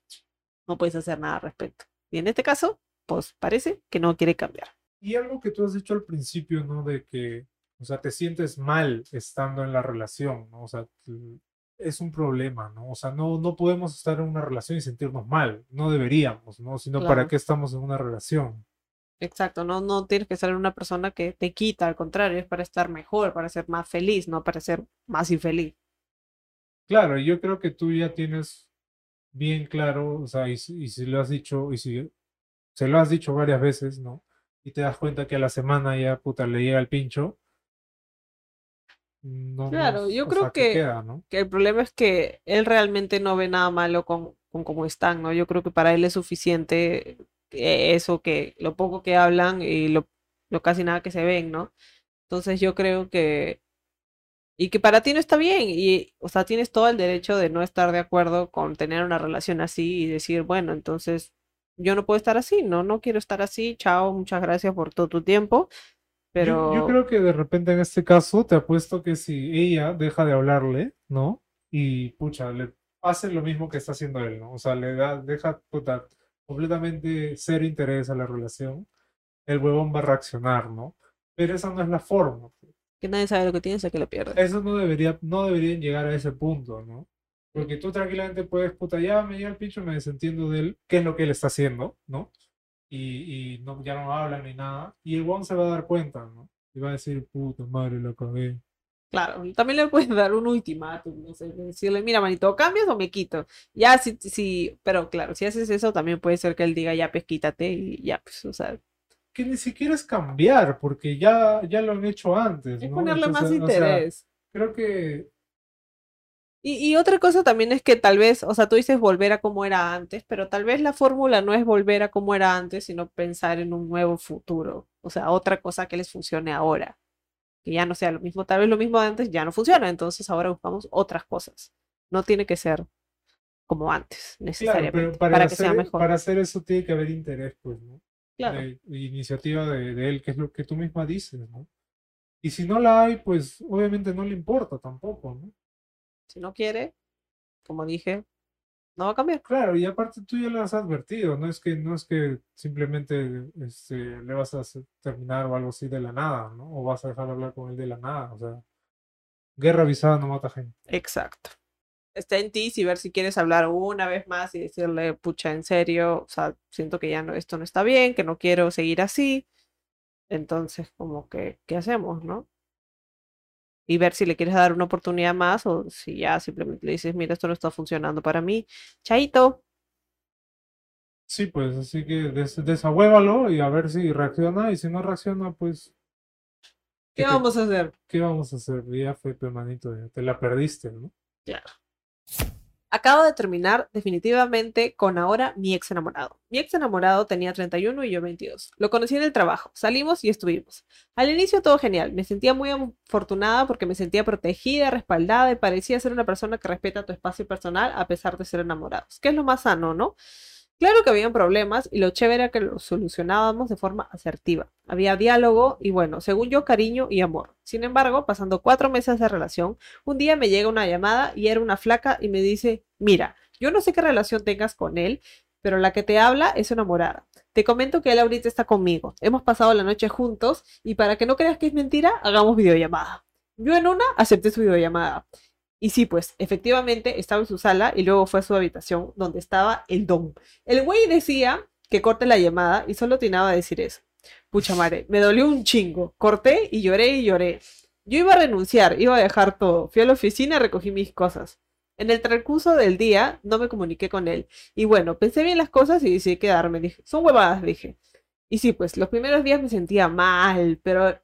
no puedes hacer nada al respecto. Y en este caso, pues parece que no quiere cambiar. Y algo que tú has dicho al principio, ¿no? De que, o sea, te sientes mal estando en la relación, ¿no? O sea, es un problema, ¿no? O sea, no, no podemos estar en una relación y sentirnos mal, no deberíamos, ¿no? Sino para qué estamos en una relación. Exacto, no, no tienes que ser una persona que te quita, al contrario, es para estar mejor, para ser más feliz, no para ser más infeliz. Claro, yo creo que tú ya tienes bien claro, o sea, y, y si lo has dicho, y si se lo has dicho varias veces, ¿no? Y te das cuenta que a la semana ya, puta, le llega el pincho. No, claro, yo creo que, que, el problema es que él realmente no ve nada malo con, con cómo están, ¿no? Yo creo que para él es suficiente eso que lo poco que hablan y lo, lo casi nada que se ven, ¿no? Entonces yo creo que y que para ti no está bien y o sea tienes todo el derecho de no estar de acuerdo con tener una relación así y decir bueno entonces yo no puedo estar así, no, no quiero estar así, chao, muchas gracias por todo tu tiempo, pero... Yo, creo que de repente en este caso te apuesto que si ella deja de hablarle, ¿no? Y pucha, le hace lo mismo que está haciendo él, ¿no? O sea, le da, deja puta, completamente cero interés a la relación, el huevón va a reaccionar, ¿no? Pero esa no es la forma. Que nadie sabe lo que tiene, hasta que lo pierde. Eso no debería, no deberían llegar a ese punto, ¿no? Porque tú tranquilamente puedes, puta, ya me llega el pincho, me desentiendo de él, qué es lo que él está haciendo, ¿no? Y, y no, ya no hablan ni nada. Y el one se va a dar cuenta, ¿no? Y va a decir, puta madre, lo cagué. Claro, también le puedes dar un ultimátum, no sé, decirle, mira, manito, cambias o me quito? Ya, sí, sí, pero claro, si haces eso, también puede ser que él diga, ya, pues quítate y ya, pues, o sea. Que ni siquiera es cambiar, porque ya, ya lo han hecho antes, ¿no? Es ponerle más interés. creo que y, otra cosa también es que tal vez, o sea, tú dices volver a como era antes, pero tal vez la fórmula no es volver a como era antes, sino pensar en un nuevo futuro, o sea, otra cosa que les funcione ahora, que ya no sea lo mismo, tal vez lo mismo de antes ya no funciona, entonces ahora buscamos otras cosas. No tiene que ser como antes, necesariamente, para, que sea mejor. Para hacer eso tiene que haber interés, pues, ¿no? Claro. iniciativa de, de él, que es lo que tú misma dices, ¿no? Y si no la hay, pues obviamente no le importa tampoco, ¿no? Si no quiere, como dije, no va a cambiar. Claro, y aparte tú ya lo has advertido, no es que, no es que simplemente este, le vas a terminar o algo así de la nada, ¿no? O vas a dejar de hablar con él de la nada, o sea, guerra avisada no mata gente. Exacto. Está en ti si ver si quieres hablar una vez más y decirle, pucha, en serio, o sea, siento que ya no, esto no está bien, que no quiero seguir así. Entonces, como que, ¿qué hacemos, no? Y ver si le quieres dar una oportunidad más o si ya simplemente le dices, mira, esto no está funcionando para mí. Chaito. Sí, pues así que des desahuévalo y a ver si reacciona y si no reacciona, pues... ¿Qué, vamos a hacer? ¿Qué vamos a hacer? Ya fue, permanito, te la perdiste, ¿no? Claro. Acabo de terminar definitivamente con ahora mi ex enamorado. Mi ex enamorado tenía 31 y yo 22. Lo conocí en el trabajo, salimos y estuvimos. Al inicio todo genial, me sentía muy afortunada porque me sentía protegida, respaldada y parecía ser una persona que respeta tu espacio personal a pesar de ser enamorados, que es lo más sano, ¿no? Claro que habían problemas y lo chévere era que los solucionábamos de forma asertiva. Había diálogo y bueno, según yo, cariño y amor. Sin embargo, pasando cuatro meses de relación, un día me llega una llamada y era una flaca y me dice, mira, yo no sé qué relación tengas con él, pero la que te habla es enamorada. Te comento que él ahorita está conmigo. Hemos pasado la noche juntos y para que no creas que es mentira, hagamos videollamada. Yo en una acepté su videollamada. Y sí, pues efectivamente estaba en su sala y luego fue a su habitación donde estaba el don. El güey decía que corte la llamada y solo tenía a decir eso. Pucha madre, me dolió un chingo. Corté y lloré y lloré. Yo iba a renunciar, iba a dejar todo. Fui a la oficina recogí mis cosas. En el transcurso del día no me comuniqué con él. Y bueno, pensé bien las cosas y decidí quedarme. Dije, son huevadas, dije. Y sí, pues los primeros días me sentía mal, pero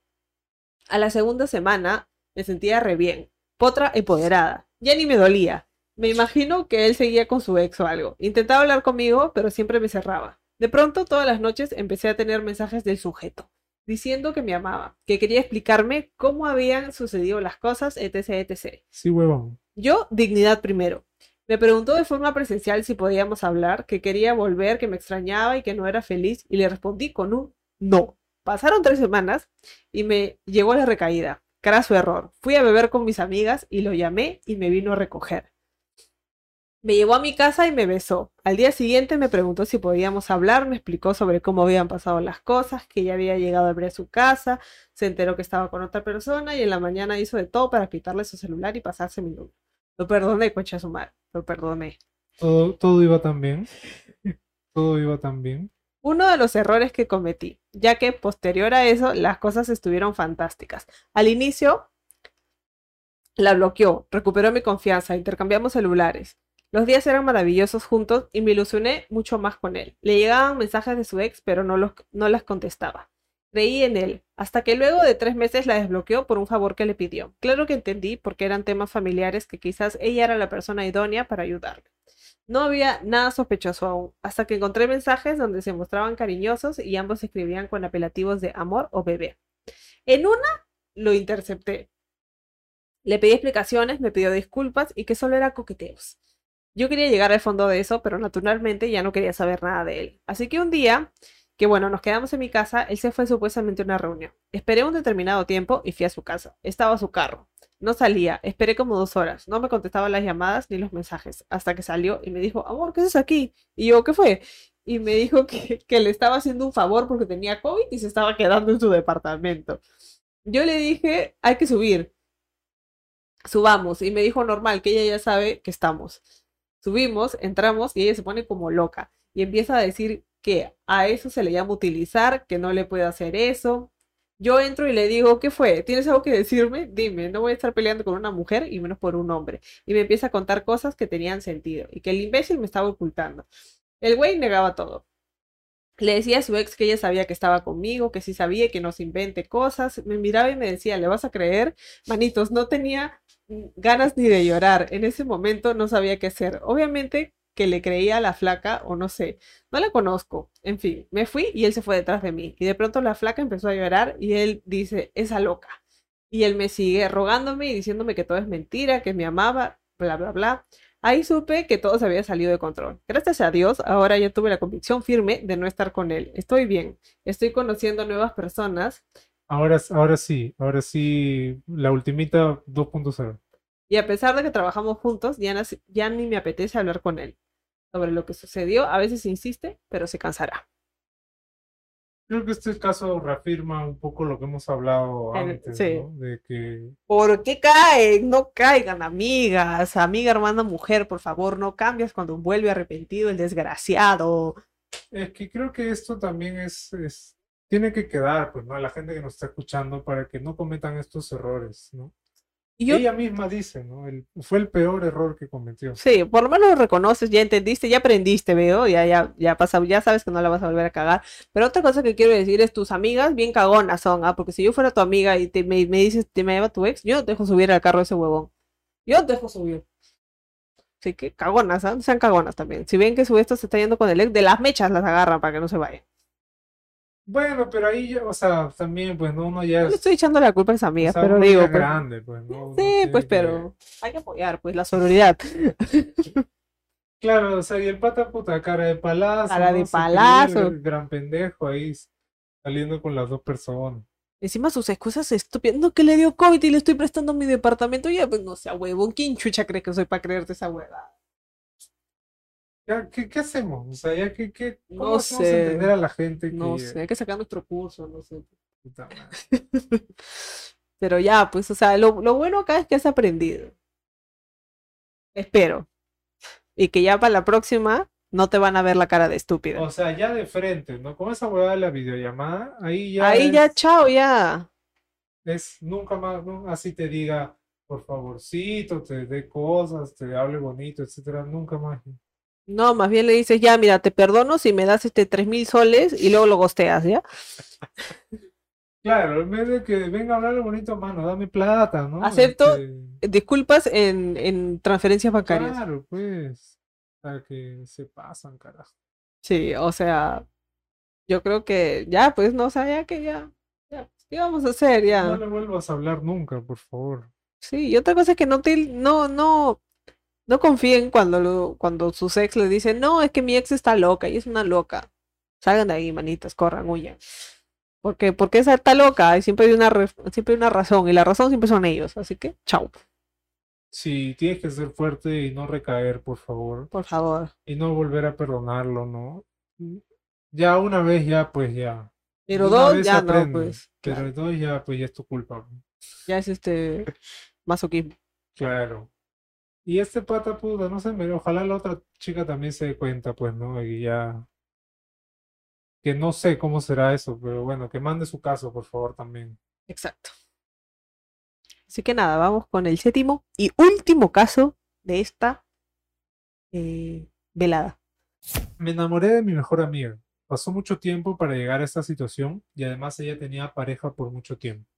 a la segunda semana me sentía re bien potra empoderada. Ya ni me dolía. Me imagino que él seguía con su ex o algo. Intentaba hablar conmigo, pero siempre me cerraba. De pronto, todas las noches empecé a tener mensajes del sujeto, diciendo que me amaba, que quería explicarme cómo habían sucedido las cosas, etc, etc. Sí, huevón. Yo, dignidad primero. Me preguntó de forma presencial si podíamos hablar, que quería volver, que me extrañaba y que no era feliz, y le respondí con un no. Pasaron tres semanas y me llegó la recaída. Craso error. Fui a beber con mis amigas y lo llamé y me vino a recoger. Me llevó a mi casa y me besó. Al día siguiente me preguntó si podíamos hablar, me explicó sobre cómo habían pasado las cosas, que ya había llegado a ver su casa, se enteró que estaba con otra persona y en la mañana hizo de todo para quitarle su celular y pasarse mi número. Lo perdoné, coche a su madre. Lo perdoné. Todo, todo iba tan bien. Todo iba tan bien. Uno de los errores que cometí, ya que posterior a eso las cosas estuvieron fantásticas. Al inicio la bloqueó, recuperó mi confianza, intercambiamos celulares. Los días eran maravillosos juntos y me ilusioné mucho más con él. Le llegaban mensajes de su ex, pero no, los, no las contestaba. Creí en él, hasta que luego de tres meses la desbloqueó por un favor que le pidió. Claro que entendí porque eran temas familiares que quizás ella era la persona idónea para ayudarle. No había nada sospechoso aún, hasta que encontré mensajes donde se mostraban cariñosos y ambos escribían con apelativos de amor o bebé. En una lo intercepté. Le pedí explicaciones, me pidió disculpas y que solo era coqueteos. Yo quería llegar al fondo de eso, pero naturalmente ya no quería saber nada de él. Así que un día, que bueno, nos quedamos en mi casa, él se fue supuestamente a una reunión. Esperé un determinado tiempo y fui a su casa. Estaba su carro. No salía, esperé como dos horas. No me contestaba las llamadas ni los mensajes. Hasta que salió y me dijo, amor, ¿qué haces aquí? Y yo, ¿qué fue? Y me dijo que, que le estaba haciendo un favor porque tenía COVID y se estaba quedando en su departamento. Yo le dije, hay que subir. Subamos. Y me dijo normal, que ella ya sabe que estamos. Subimos, entramos y ella se pone como loca y empieza a decir que a eso se le llama utilizar, que no le puede hacer eso. Yo entro y le digo, ¿qué fue? ¿Tienes algo que decirme? Dime, no voy a estar peleando con una mujer y menos por un hombre. Y me empieza a contar cosas que tenían sentido y que el imbécil me estaba ocultando. El güey negaba todo. Le decía a su ex que ella sabía que estaba conmigo, que sí sabía que nos invente cosas. Me miraba y me decía, ¿le vas a creer? Manitos, no tenía ganas ni de llorar. En ese momento no sabía qué hacer. Obviamente que le creía a la flaca o no sé, no la conozco. En fin, me fui y él se fue detrás de mí. Y de pronto la flaca empezó a llorar y él dice, esa loca. Y él me sigue rogándome y diciéndome que todo es mentira, que me amaba, bla, bla, bla. Ahí supe que todo se había salido de control. Gracias a Dios, ahora ya tuve la convicción firme de no estar con él. Estoy bien, estoy conociendo nuevas personas Ahora, ahora sí, ahora sí, la ultimita 2.0. Y a pesar de que trabajamos juntos, ya, ya ni me apetece hablar con él. Sobre lo que sucedió, a veces insiste, pero se cansará. Creo que este caso reafirma un poco lo que hemos hablado antes, sí. ¿no? De que ¿Por qué caen? No caigan, amigas. Amiga, hermana, mujer, por favor, no cambies cuando vuelve arrepentido el desgraciado. Es que creo que esto también es, es- tiene que quedar, pues, ¿no? A la gente que nos está escuchando para que no cometan estos errores, ¿no? Y yo, Ella misma dice, ¿no? El- fue el peor error que cometió. sí, por lo menos lo reconoces, ya entendiste, ya aprendiste, veo, ya, ya, ya pasa, ya sabes que no la vas a volver a cagar. Pero otra cosa que quiero decir es tus amigas bien cagonas son, ¿ah? Porque si yo fuera tu amiga y te, me, me dices, te me lleva tu ex, yo no te dejo subir al carro de ese huevón. Yo no te dejo subir. Así que cagonas, ¿ah? Sean cagonas también. Si ven que su esto se está yendo con el ex, de las mechas las agarran para que no se vaya. Bueno, pero ahí, ya, o sea, también, pues, ¿no? Uno ya No le es, estoy echando la culpa a o amigas, sea, pero uno digo, es pues, grande, pues, sí, pues, que- pero hay que apoyar, pues, la sororidad. (laughs) Claro, o sea, y el pata puta, cara de palazo, Cara de ¿no? Palazo. el gran pendejo ahí saliendo con las dos personas. Encima sus excusas estúpidas. No, que le dio COVID y le estoy prestando mi departamento. Ya, pues no sea huevón. ¿Quién chucha cree que soy para creerte esa hueva? Ya, ¿qué, qué hacemos? O sea, ya que, que, ¿cómo No hacemos sé. entender a la gente que No sé, hay que sacar nuestro curso, no sé. puta madre. (laughs) Pero ya, pues, o sea, lo, lo bueno acá es que has aprendido. Espero. Y que ya para la próxima no te van a ver la cara de estúpida. O sea, ya de frente, ¿no? Con esa huevada de la videollamada, ahí ya Ahí ya, chao, ya. es nunca más, ¿no? Así te diga, por favorcito, te dé cosas, te hable bonito, etcétera, nunca más. No, más bien le dices, ya, mira, te perdono si me das este tres mil soles y luego lo gosteas, ¿ya? (laughs) Claro, en vez de que venga a hablarle bonito, mano, dame plata, ¿no? Acepto. Este, Disculpas en, en transferencias bancarias. Claro, pues. Para que se pasan, carajo. Sí, o sea, yo creo que ya, pues no sabía que ya, ya, ¿qué vamos a hacer No ya? le vuelvas a hablar nunca, por favor. Sí, y otra cosa es que no te, no, no, no confíen cuando lo, cuando sus ex le dicen, no, es que mi ex está loca y es una loca. Salgan de ahí, manitas, corran, huyan. Porque, porque esa está loca y siempre hay una, re- siempre hay una razón, y la razón siempre son ellos. Así que, chao, Sí, tienes que ser fuerte y no recaer, por favor. por favor. Y no volver a perdonarlo, ¿no? Ya una vez, ya, pues ya. Pero Una dos ya no, pues. Pero Claro, dos ya, pues ya es tu culpa. ya es este masoquismo. Claro. Y este pata puta, no sé, ojalá la otra chica también se dé cuenta, pues, ¿no? Y ya. Que no sé cómo será eso, pero bueno, que mande su caso, por favor, también. Exacto. Así que nada, vamos con el séptimo y último caso de esta eh, velada. Me enamoré de mi mejor amiga. Pasó mucho tiempo para llegar a esta situación y además ella tenía pareja por mucho tiempo.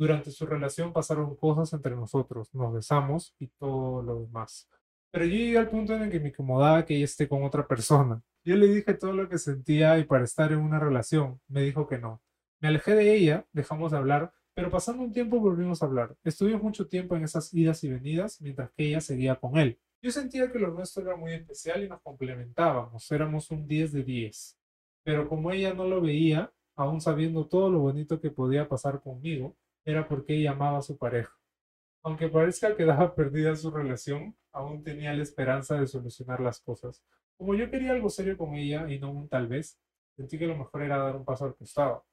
Durante su relación pasaron cosas entre nosotros, nos besamos y todo lo demás. Pero yo llegué al punto en el que me incomodaba que ella esté con otra persona. Yo le dije todo lo que sentía y para estar en una relación, me dijo que no. Me alejé de ella, dejamos de hablar, pero pasando un tiempo volvimos a hablar. Estuvimos mucho tiempo en esas idas y venidas mientras que ella seguía con él. Yo sentía que lo nuestro era muy especial y nos complementábamos, éramos un 10 de 10. Pero como ella no lo veía, aún sabiendo todo lo bonito que podía pasar conmigo, era porque ella amaba a su pareja. Aunque parezca que daba perdida su relación, aún tenía la esperanza de solucionar las cosas. Como yo quería algo serio con ella y no un tal vez, sentí que lo mejor era dar un paso al costado,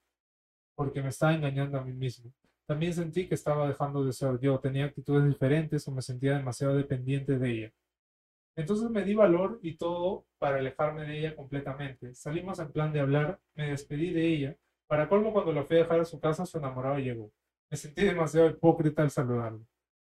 porque me estaba engañando a mí mismo. También sentí que estaba dejando de ser yo, tenía actitudes diferentes o me sentía demasiado dependiente de ella. Entonces me di valor y todo para alejarme de ella completamente. Salimos en plan de hablar, me despedí de ella. Para colmo, cuando la fui a dejar a su casa, su enamorado llegó. Me sentí demasiado hipócrita al saludarlo.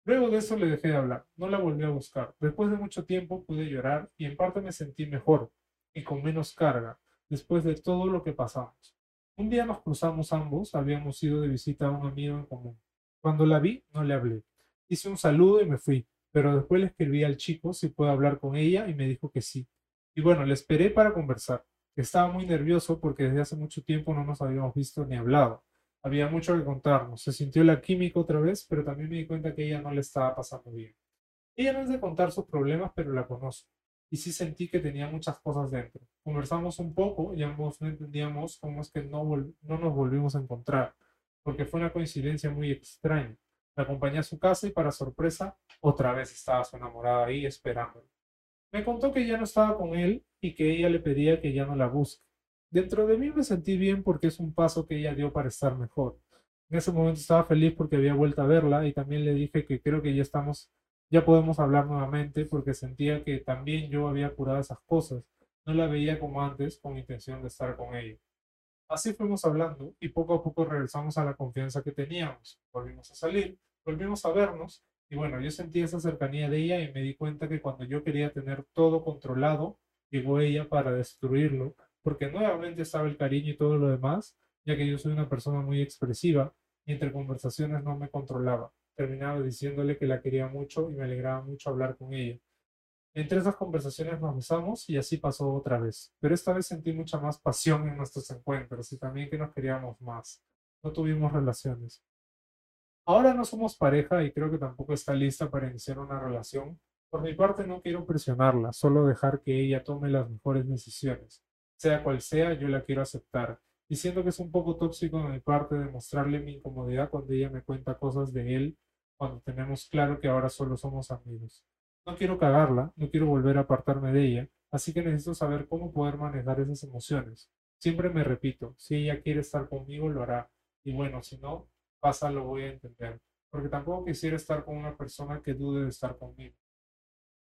Luego de eso le dejé de hablar, no la volví a buscar. Después de mucho tiempo pude llorar y en parte me sentí mejor y con menos carga, después de todo lo que pasamos. Un día nos cruzamos ambos, habíamos ido de visita a un amigo en común. Cuando la vi, no le hablé. Hice un saludo y me fui, pero después le escribí al chico si puedo hablar con ella y me dijo que sí. Y bueno, le esperé para conversar. Estaba muy nervioso porque desde hace mucho tiempo no nos habíamos visto ni hablado. Había mucho que contarnos. Se sintió la química otra vez, pero también me di cuenta que ella no le estaba pasando bien. Ella no es de contar sus problemas, pero la conozco. Y sí sentí que tenía muchas cosas dentro. Conversamos un poco y ambos no entendíamos cómo es que no, no nos volvimos a encontrar, porque fue una coincidencia muy extraña. La acompañé a su casa y para sorpresa, otra vez estaba su enamorada ahí esperándolo. Me contó que ya no estaba con él y que ella le pedía que ya no la busque. Dentro de mí me sentí bien porque es un paso que ella dio para estar mejor. En ese momento estaba feliz porque había vuelto a verla y también le dije que creo que ya estamos, ya podemos hablar nuevamente porque sentía que también yo había curado esas cosas. No la veía como antes con intención de estar con ella. Así fuimos hablando y poco a poco regresamos a la confianza que teníamos. Volvimos a salir, volvimos a vernos y bueno, yo sentí esa cercanía de ella y me di cuenta que cuando yo quería tener todo controlado, llegó ella para destruirlo, porque nuevamente estaba el cariño y todo lo demás, ya que yo soy una persona muy expresiva y entre conversaciones no me controlaba. Terminaba diciéndole que la quería mucho y me alegraba mucho hablar con ella. Entre esas conversaciones nos besamos y así pasó otra vez, pero esta vez sentí mucha más pasión en nuestros encuentros y también que nos queríamos más. No tuvimos relaciones. Ahora no somos pareja y creo que tampoco está lista para iniciar una relación. Por mi parte no quiero presionarla, solo dejar que ella tome las mejores decisiones. Sea cual sea, yo la quiero aceptar. Y siento que es un poco tóxico de mi parte demostrarle mi incomodidad cuando ella me cuenta cosas de él, cuando tenemos claro que ahora solo somos amigos. No quiero cagarla, no quiero volver a apartarme de ella, así que necesito saber cómo poder manejar esas emociones. Siempre me repito, si ella quiere estar conmigo, lo hará. Y bueno, si no, pasa, lo voy a entender. Porque tampoco quisiera estar con una persona que dude de estar conmigo.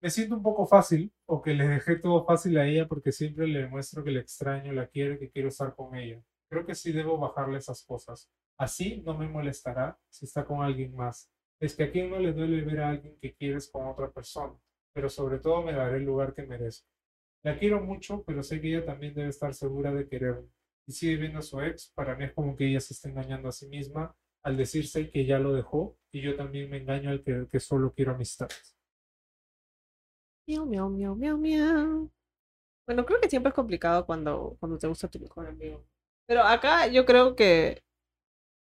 Me siento un poco fácil, o que le dejé todo fácil a ella porque siempre le demuestro que la extraño, la quiero que quiero estar con ella. Creo que sí debo bajarle esas cosas. Así no me molestará si está con alguien más. Es que a quien no le duele ver a alguien que quieres con otra persona, pero sobre todo me daré el lugar que merezco. La quiero mucho, pero sé que ella también debe estar segura de quererme. Y sigue viendo a su ex, para mí es como que ella se está engañando a sí misma al decirse que ya lo dejó y yo también me engaño al que, que solo quiero amistad. Miau, miau, miau, miau, miau. Bueno, creo que siempre es complicado cuando, cuando te gusta tu mejor amigo. Pero acá yo creo que,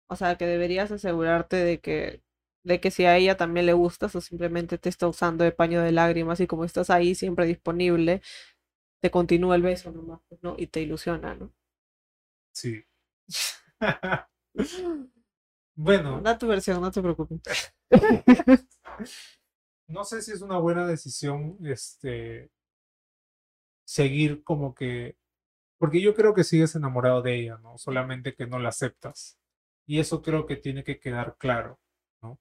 o sea, que deberías asegurarte de que, de que si a ella también le gustas o simplemente te está usando de paño de lágrimas y como estás ahí siempre disponible, te continúa el beso nomás, pues, ¿no? Y te ilusiona, ¿no? Sí. (laughs) Bueno, Da tu versión, no te preocupes. (laughs) (laughs) no sé si es una buena decisión este seguir como que porque yo creo que sigues enamorado de ella, ¿no? Solamente que no la aceptas. Y eso creo que tiene que quedar claro, ¿no?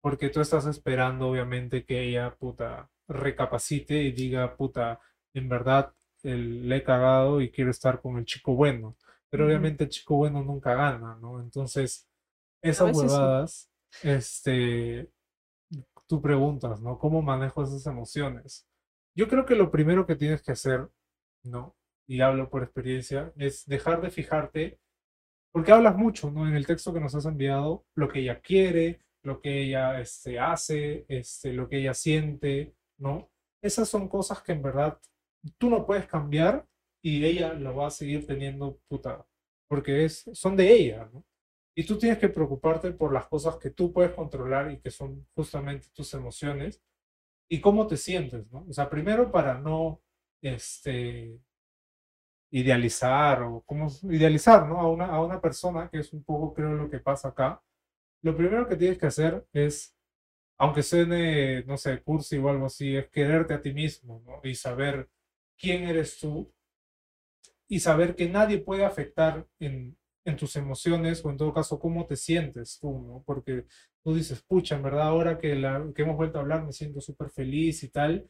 Porque tú estás esperando obviamente que ella puta recapacite y diga, puta, en verdad el- le he cagado y quiero estar con el chico bueno. Pero obviamente el chico bueno nunca gana, ¿no? Entonces, esas sí. huevadas, este, tú preguntas, ¿no? ¿Cómo manejo esas emociones? Yo creo que lo primero que tienes que hacer, ¿no? Y hablo por experiencia, es dejar de fijarte, porque hablas mucho, ¿no? En el texto que nos has enviado, lo que ella quiere, lo que ella este, hace, este, lo que ella siente, ¿no? Esas son cosas que en verdad tú no puedes cambiar y ella lo va a seguir teniendo puta, porque es, son de ella, ¿no? Y tú tienes que preocuparte por las cosas que tú puedes controlar y que son justamente tus emociones y cómo te sientes, ¿no? O sea, primero para no, este, idealizar o cómo idealizar, ¿no? A una, a una persona, que es un poco creo lo que pasa acá. Lo primero que tienes que hacer es, aunque suene, no sé, cursi o algo así, es quererte a ti mismo, ¿no? Y saber quién eres tú y saber que nadie puede afectar en, en tus emociones o en todo caso cómo te sientes tú, ¿no? Porque tú dices, pucha, en verdad ahora que, la, que hemos vuelto a hablar me siento súper feliz y tal,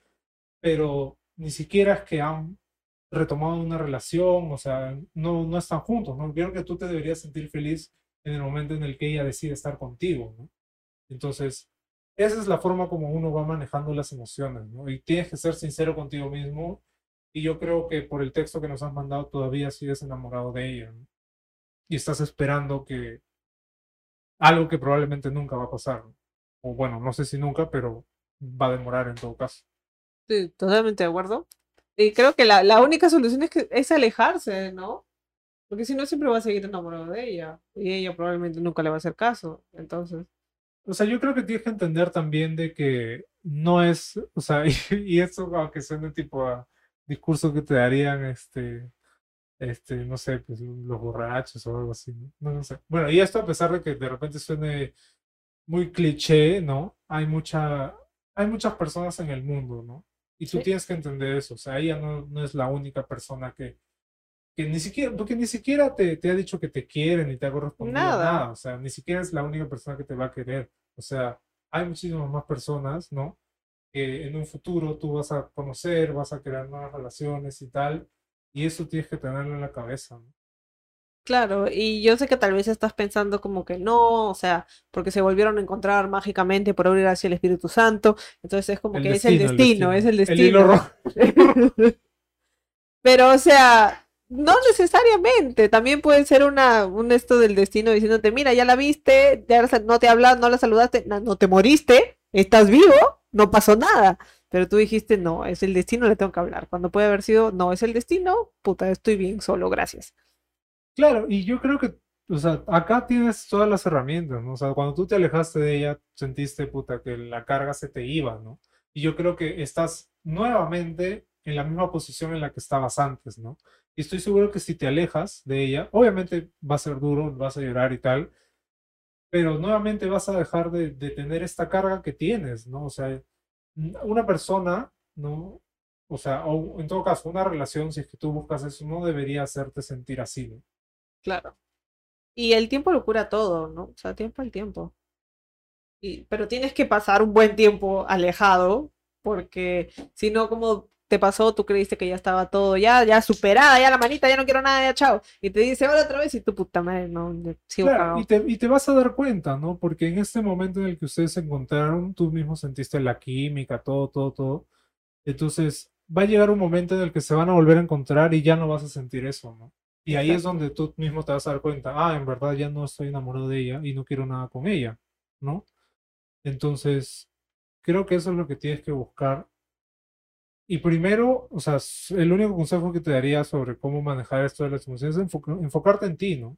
pero ni siquiera es que han retomado una relación, o sea, no, no están juntos, ¿no? Creo que tú te deberías sentir feliz en el momento en el que ella decide estar contigo, ¿no? Entonces, esa es la forma como uno va manejando las emociones, ¿no? Y tienes que ser sincero contigo mismo y yo creo que por el texto que nos has mandado todavía sigues enamorado de ella, ¿no? Y estás esperando que algo que probablemente nunca va a pasar. O bueno, no sé si nunca, pero va a demorar en todo caso. Sí, totalmente de acuerdo. Y creo que la, la única solución es que es alejarse, ¿no? Porque si no, siempre va a seguir enamorado de ella. Y ella probablemente nunca le va a hacer caso. Entonces, O sea, yo creo que tienes que entender también de que no es, o sea, y, (laughs) y esto aunque suene tipo a discurso que te darían, este, este, no sé, pues los borrachos o algo así, ¿no? No, no sé. Bueno, y esto a pesar de que de repente suene muy cliché, ¿no? Hay mucha, hay muchas personas en el mundo, ¿no? Y tú sí. tienes que entender eso, o sea, ella no, no es la única persona que, que ni siquiera, porque ni siquiera te, te ha dicho que te quiere, ni te ha correspondido Nada. nada, o sea, ni siquiera es la única persona que te va a querer, o sea, hay muchísimas más personas, ¿no? Que en un futuro tú vas a conocer, vas a crear nuevas relaciones y tal, y eso tienes que tenerlo en la cabeza, ¿no? Claro, y yo sé que tal vez estás pensando como que no, o sea, porque se volvieron a encontrar mágicamente por obra hacia el Espíritu Santo, entonces es como El que es el destino, el destino, destino. es el destino. (laughs) Pero, o sea, no necesariamente, también puede ser una, un esto del destino diciéndote, mira, ya la viste, ya no te hablas, no la saludaste, no, no te moriste, estás vivo, no pasó nada. Pero tú dijiste, no, es el destino, le tengo que hablar. Cuando puede haber sido, no, es el destino, puta, estoy bien solo, gracias. Claro, y yo creo que, o sea, acá tienes todas las herramientas, ¿no? O sea, cuando tú te alejaste de ella, sentiste, puta, que la carga se te iba, ¿no? Y yo creo que estás nuevamente en la misma posición en la que estabas antes, ¿no? Y estoy seguro que si te alejas de ella, obviamente va a ser duro, vas a llorar y tal, pero nuevamente vas a dejar de, de tener esta carga que tienes, ¿no? O sea, una persona, ¿no? O sea, o en todo caso, una relación, si es que tú buscas eso, no debería hacerte sentir así, ¿no? Claro. Y el tiempo lo cura todo, ¿no? O sea, tiempo al tiempo. Y, pero tienes que pasar un buen tiempo alejado, porque si no, como te pasó, tú creíste que ya estaba todo, ya, ya superada, ya la manita, ya no quiero nada, ya chao. Y te dice, ahora otra vez, y tu puta madre, no, sigo Claro, y te, y te vas a dar cuenta, ¿no? Porque en este momento en el que ustedes se encontraron, tú mismo sentiste la química, todo, todo, todo. Entonces, va a llegar un momento en el que se van a volver a encontrar y ya no vas a sentir eso, ¿no? Y ahí es Exacto. donde tú mismo te vas a dar cuenta, ah, en verdad ya no estoy enamorado de ella y no quiero nada con ella, ¿no? Entonces, creo que eso es lo que tienes que buscar. Y primero, o sea, el único consejo que te daría sobre cómo manejar esto de las emociones es enfo- enfocarte en ti, ¿no?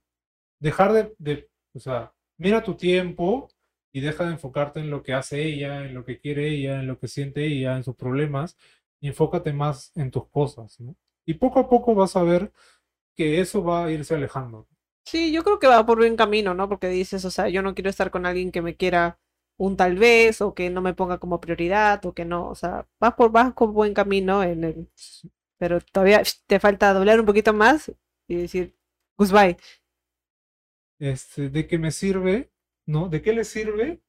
Dejar de, de, o sea, mira tu tiempo y deja de enfocarte en lo que hace ella, en lo que quiere ella, en lo que siente ella, en sus problemas, y enfócate más en tus cosas, ¿no? Y poco a poco vas a ver que eso va a irse alejando. Sí, yo creo que va por buen camino, ¿no? Porque dices, o sea, yo no quiero estar con alguien que me quiera un tal vez, o que no me ponga como prioridad, o que no, o sea, vas por, vas con buen camino en el, pero todavía te falta doblar un poquito más y decir, goodbye. Este, ¿de qué me sirve? ¿No? ¿De qué le sirve?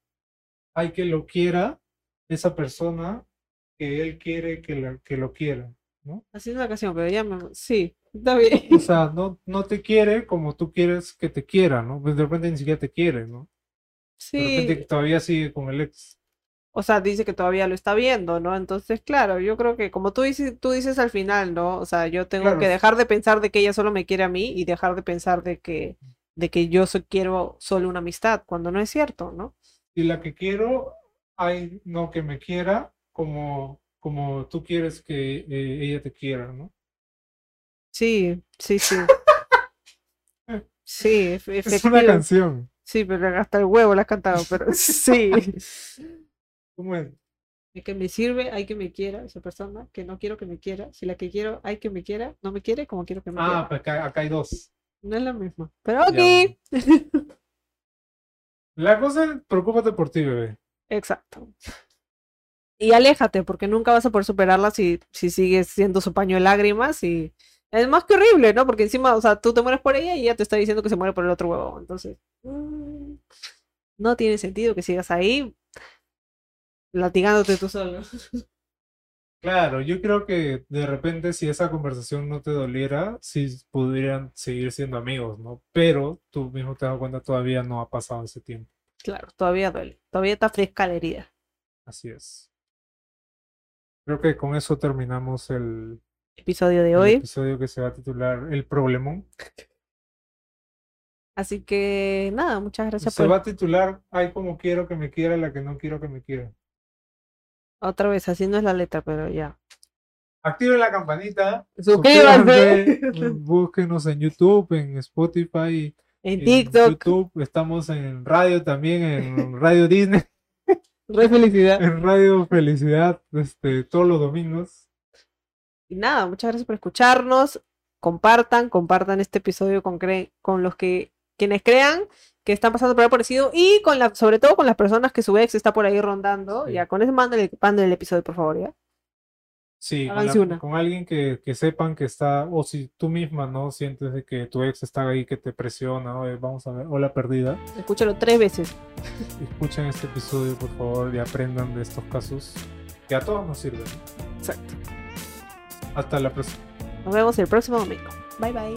Hay que lo quiera esa persona que él quiere que, la- que lo quiera, ¿no? Así es la canción, pero ya me, sí, está bien. O sea, no, no te quiere como tú quieres que te quiera, ¿no? Pues de repente ni siquiera te quiere, ¿no? De repente Sí, todavía sigue con el ex. o sea, dice que todavía lo está viendo, ¿no? Entonces, claro, yo creo que como tú dices, tú dices al final, ¿no? O sea, yo tengo Claro. que dejar de pensar de que ella solo me quiere a mí y dejar de pensar de que, de que yo so- quiero solo una amistad, cuando no es cierto, ¿no? Y la que quiero, hay no que me quiera como, como tú quieres que eh, ella te quiera, ¿no? Sí, sí, sí. (laughs) Sí, ef- Es una efectivo. canción. Sí, pero hasta el huevo la has cantado, pero (laughs) sí. ¿Cómo es? De que me sirve, hay que me quiera esa persona, que no quiero que me quiera. Si la que quiero, hay que me quiera, no me quiere como quiero que me Ah, quiera. pues acá, acá hay dos. No es la misma. Pero ok. Ya, (laughs) La cosa es, preocúpate por ti, bebé. Exacto. Y aléjate, porque nunca vas a poder superarla si, si sigues siendo su paño de lágrimas y es más que horrible, ¿no? Porque encima, o sea, tú te mueres por ella y ella te está diciendo que se muere por el otro huevo. Entonces, mm, no tiene sentido que sigas ahí latigándote tú solo. Claro, yo creo que de repente si esa conversación no te doliera, sí podrían seguir siendo amigos, ¿no? Pero tú mismo te das cuenta, todavía no ha pasado ese tiempo. Claro, todavía duele. Todavía está fresca la herida. Así es. Creo que con eso terminamos el, Episodio de el hoy. episodio que se va a titular El Problemón. Así que nada, muchas gracias Se por va a titular Ay, como quiero que me quiera la que no quiero que me quiera. otra vez. Así no es la letra, pero ya. Activen la campanita. Suscríbanse. suscríbanse, (laughs) Búsquenos en YouTube, en Spotify, En en TikTok. YouTube. Estamos en radio también, en Radio Disney. Re felicidad. En Radio Felicidad, este, todos los domingos. Y nada, muchas gracias por escucharnos. Compartan, compartan este episodio con, cre- con los que quienes crean que están pasando por algo parecido y con la, sobre todo con las personas que su ex está por ahí rondando. Sí. Ya, con ese manden el, el episodio, por favor, ¿ya? Sí, con, Háganse la- una. con alguien que, que sepan que está, o si tú misma no sientes de que tu ex está ahí, que te presiona, oye, vamos a ver, hola perdida. Escúchalo tres veces. (laughs) Escuchen este episodio, por favor, y aprendan de estos casos que a todos nos sirven. Exacto. Hasta la próxima. Nos vemos el próximo domingo. Bye bye.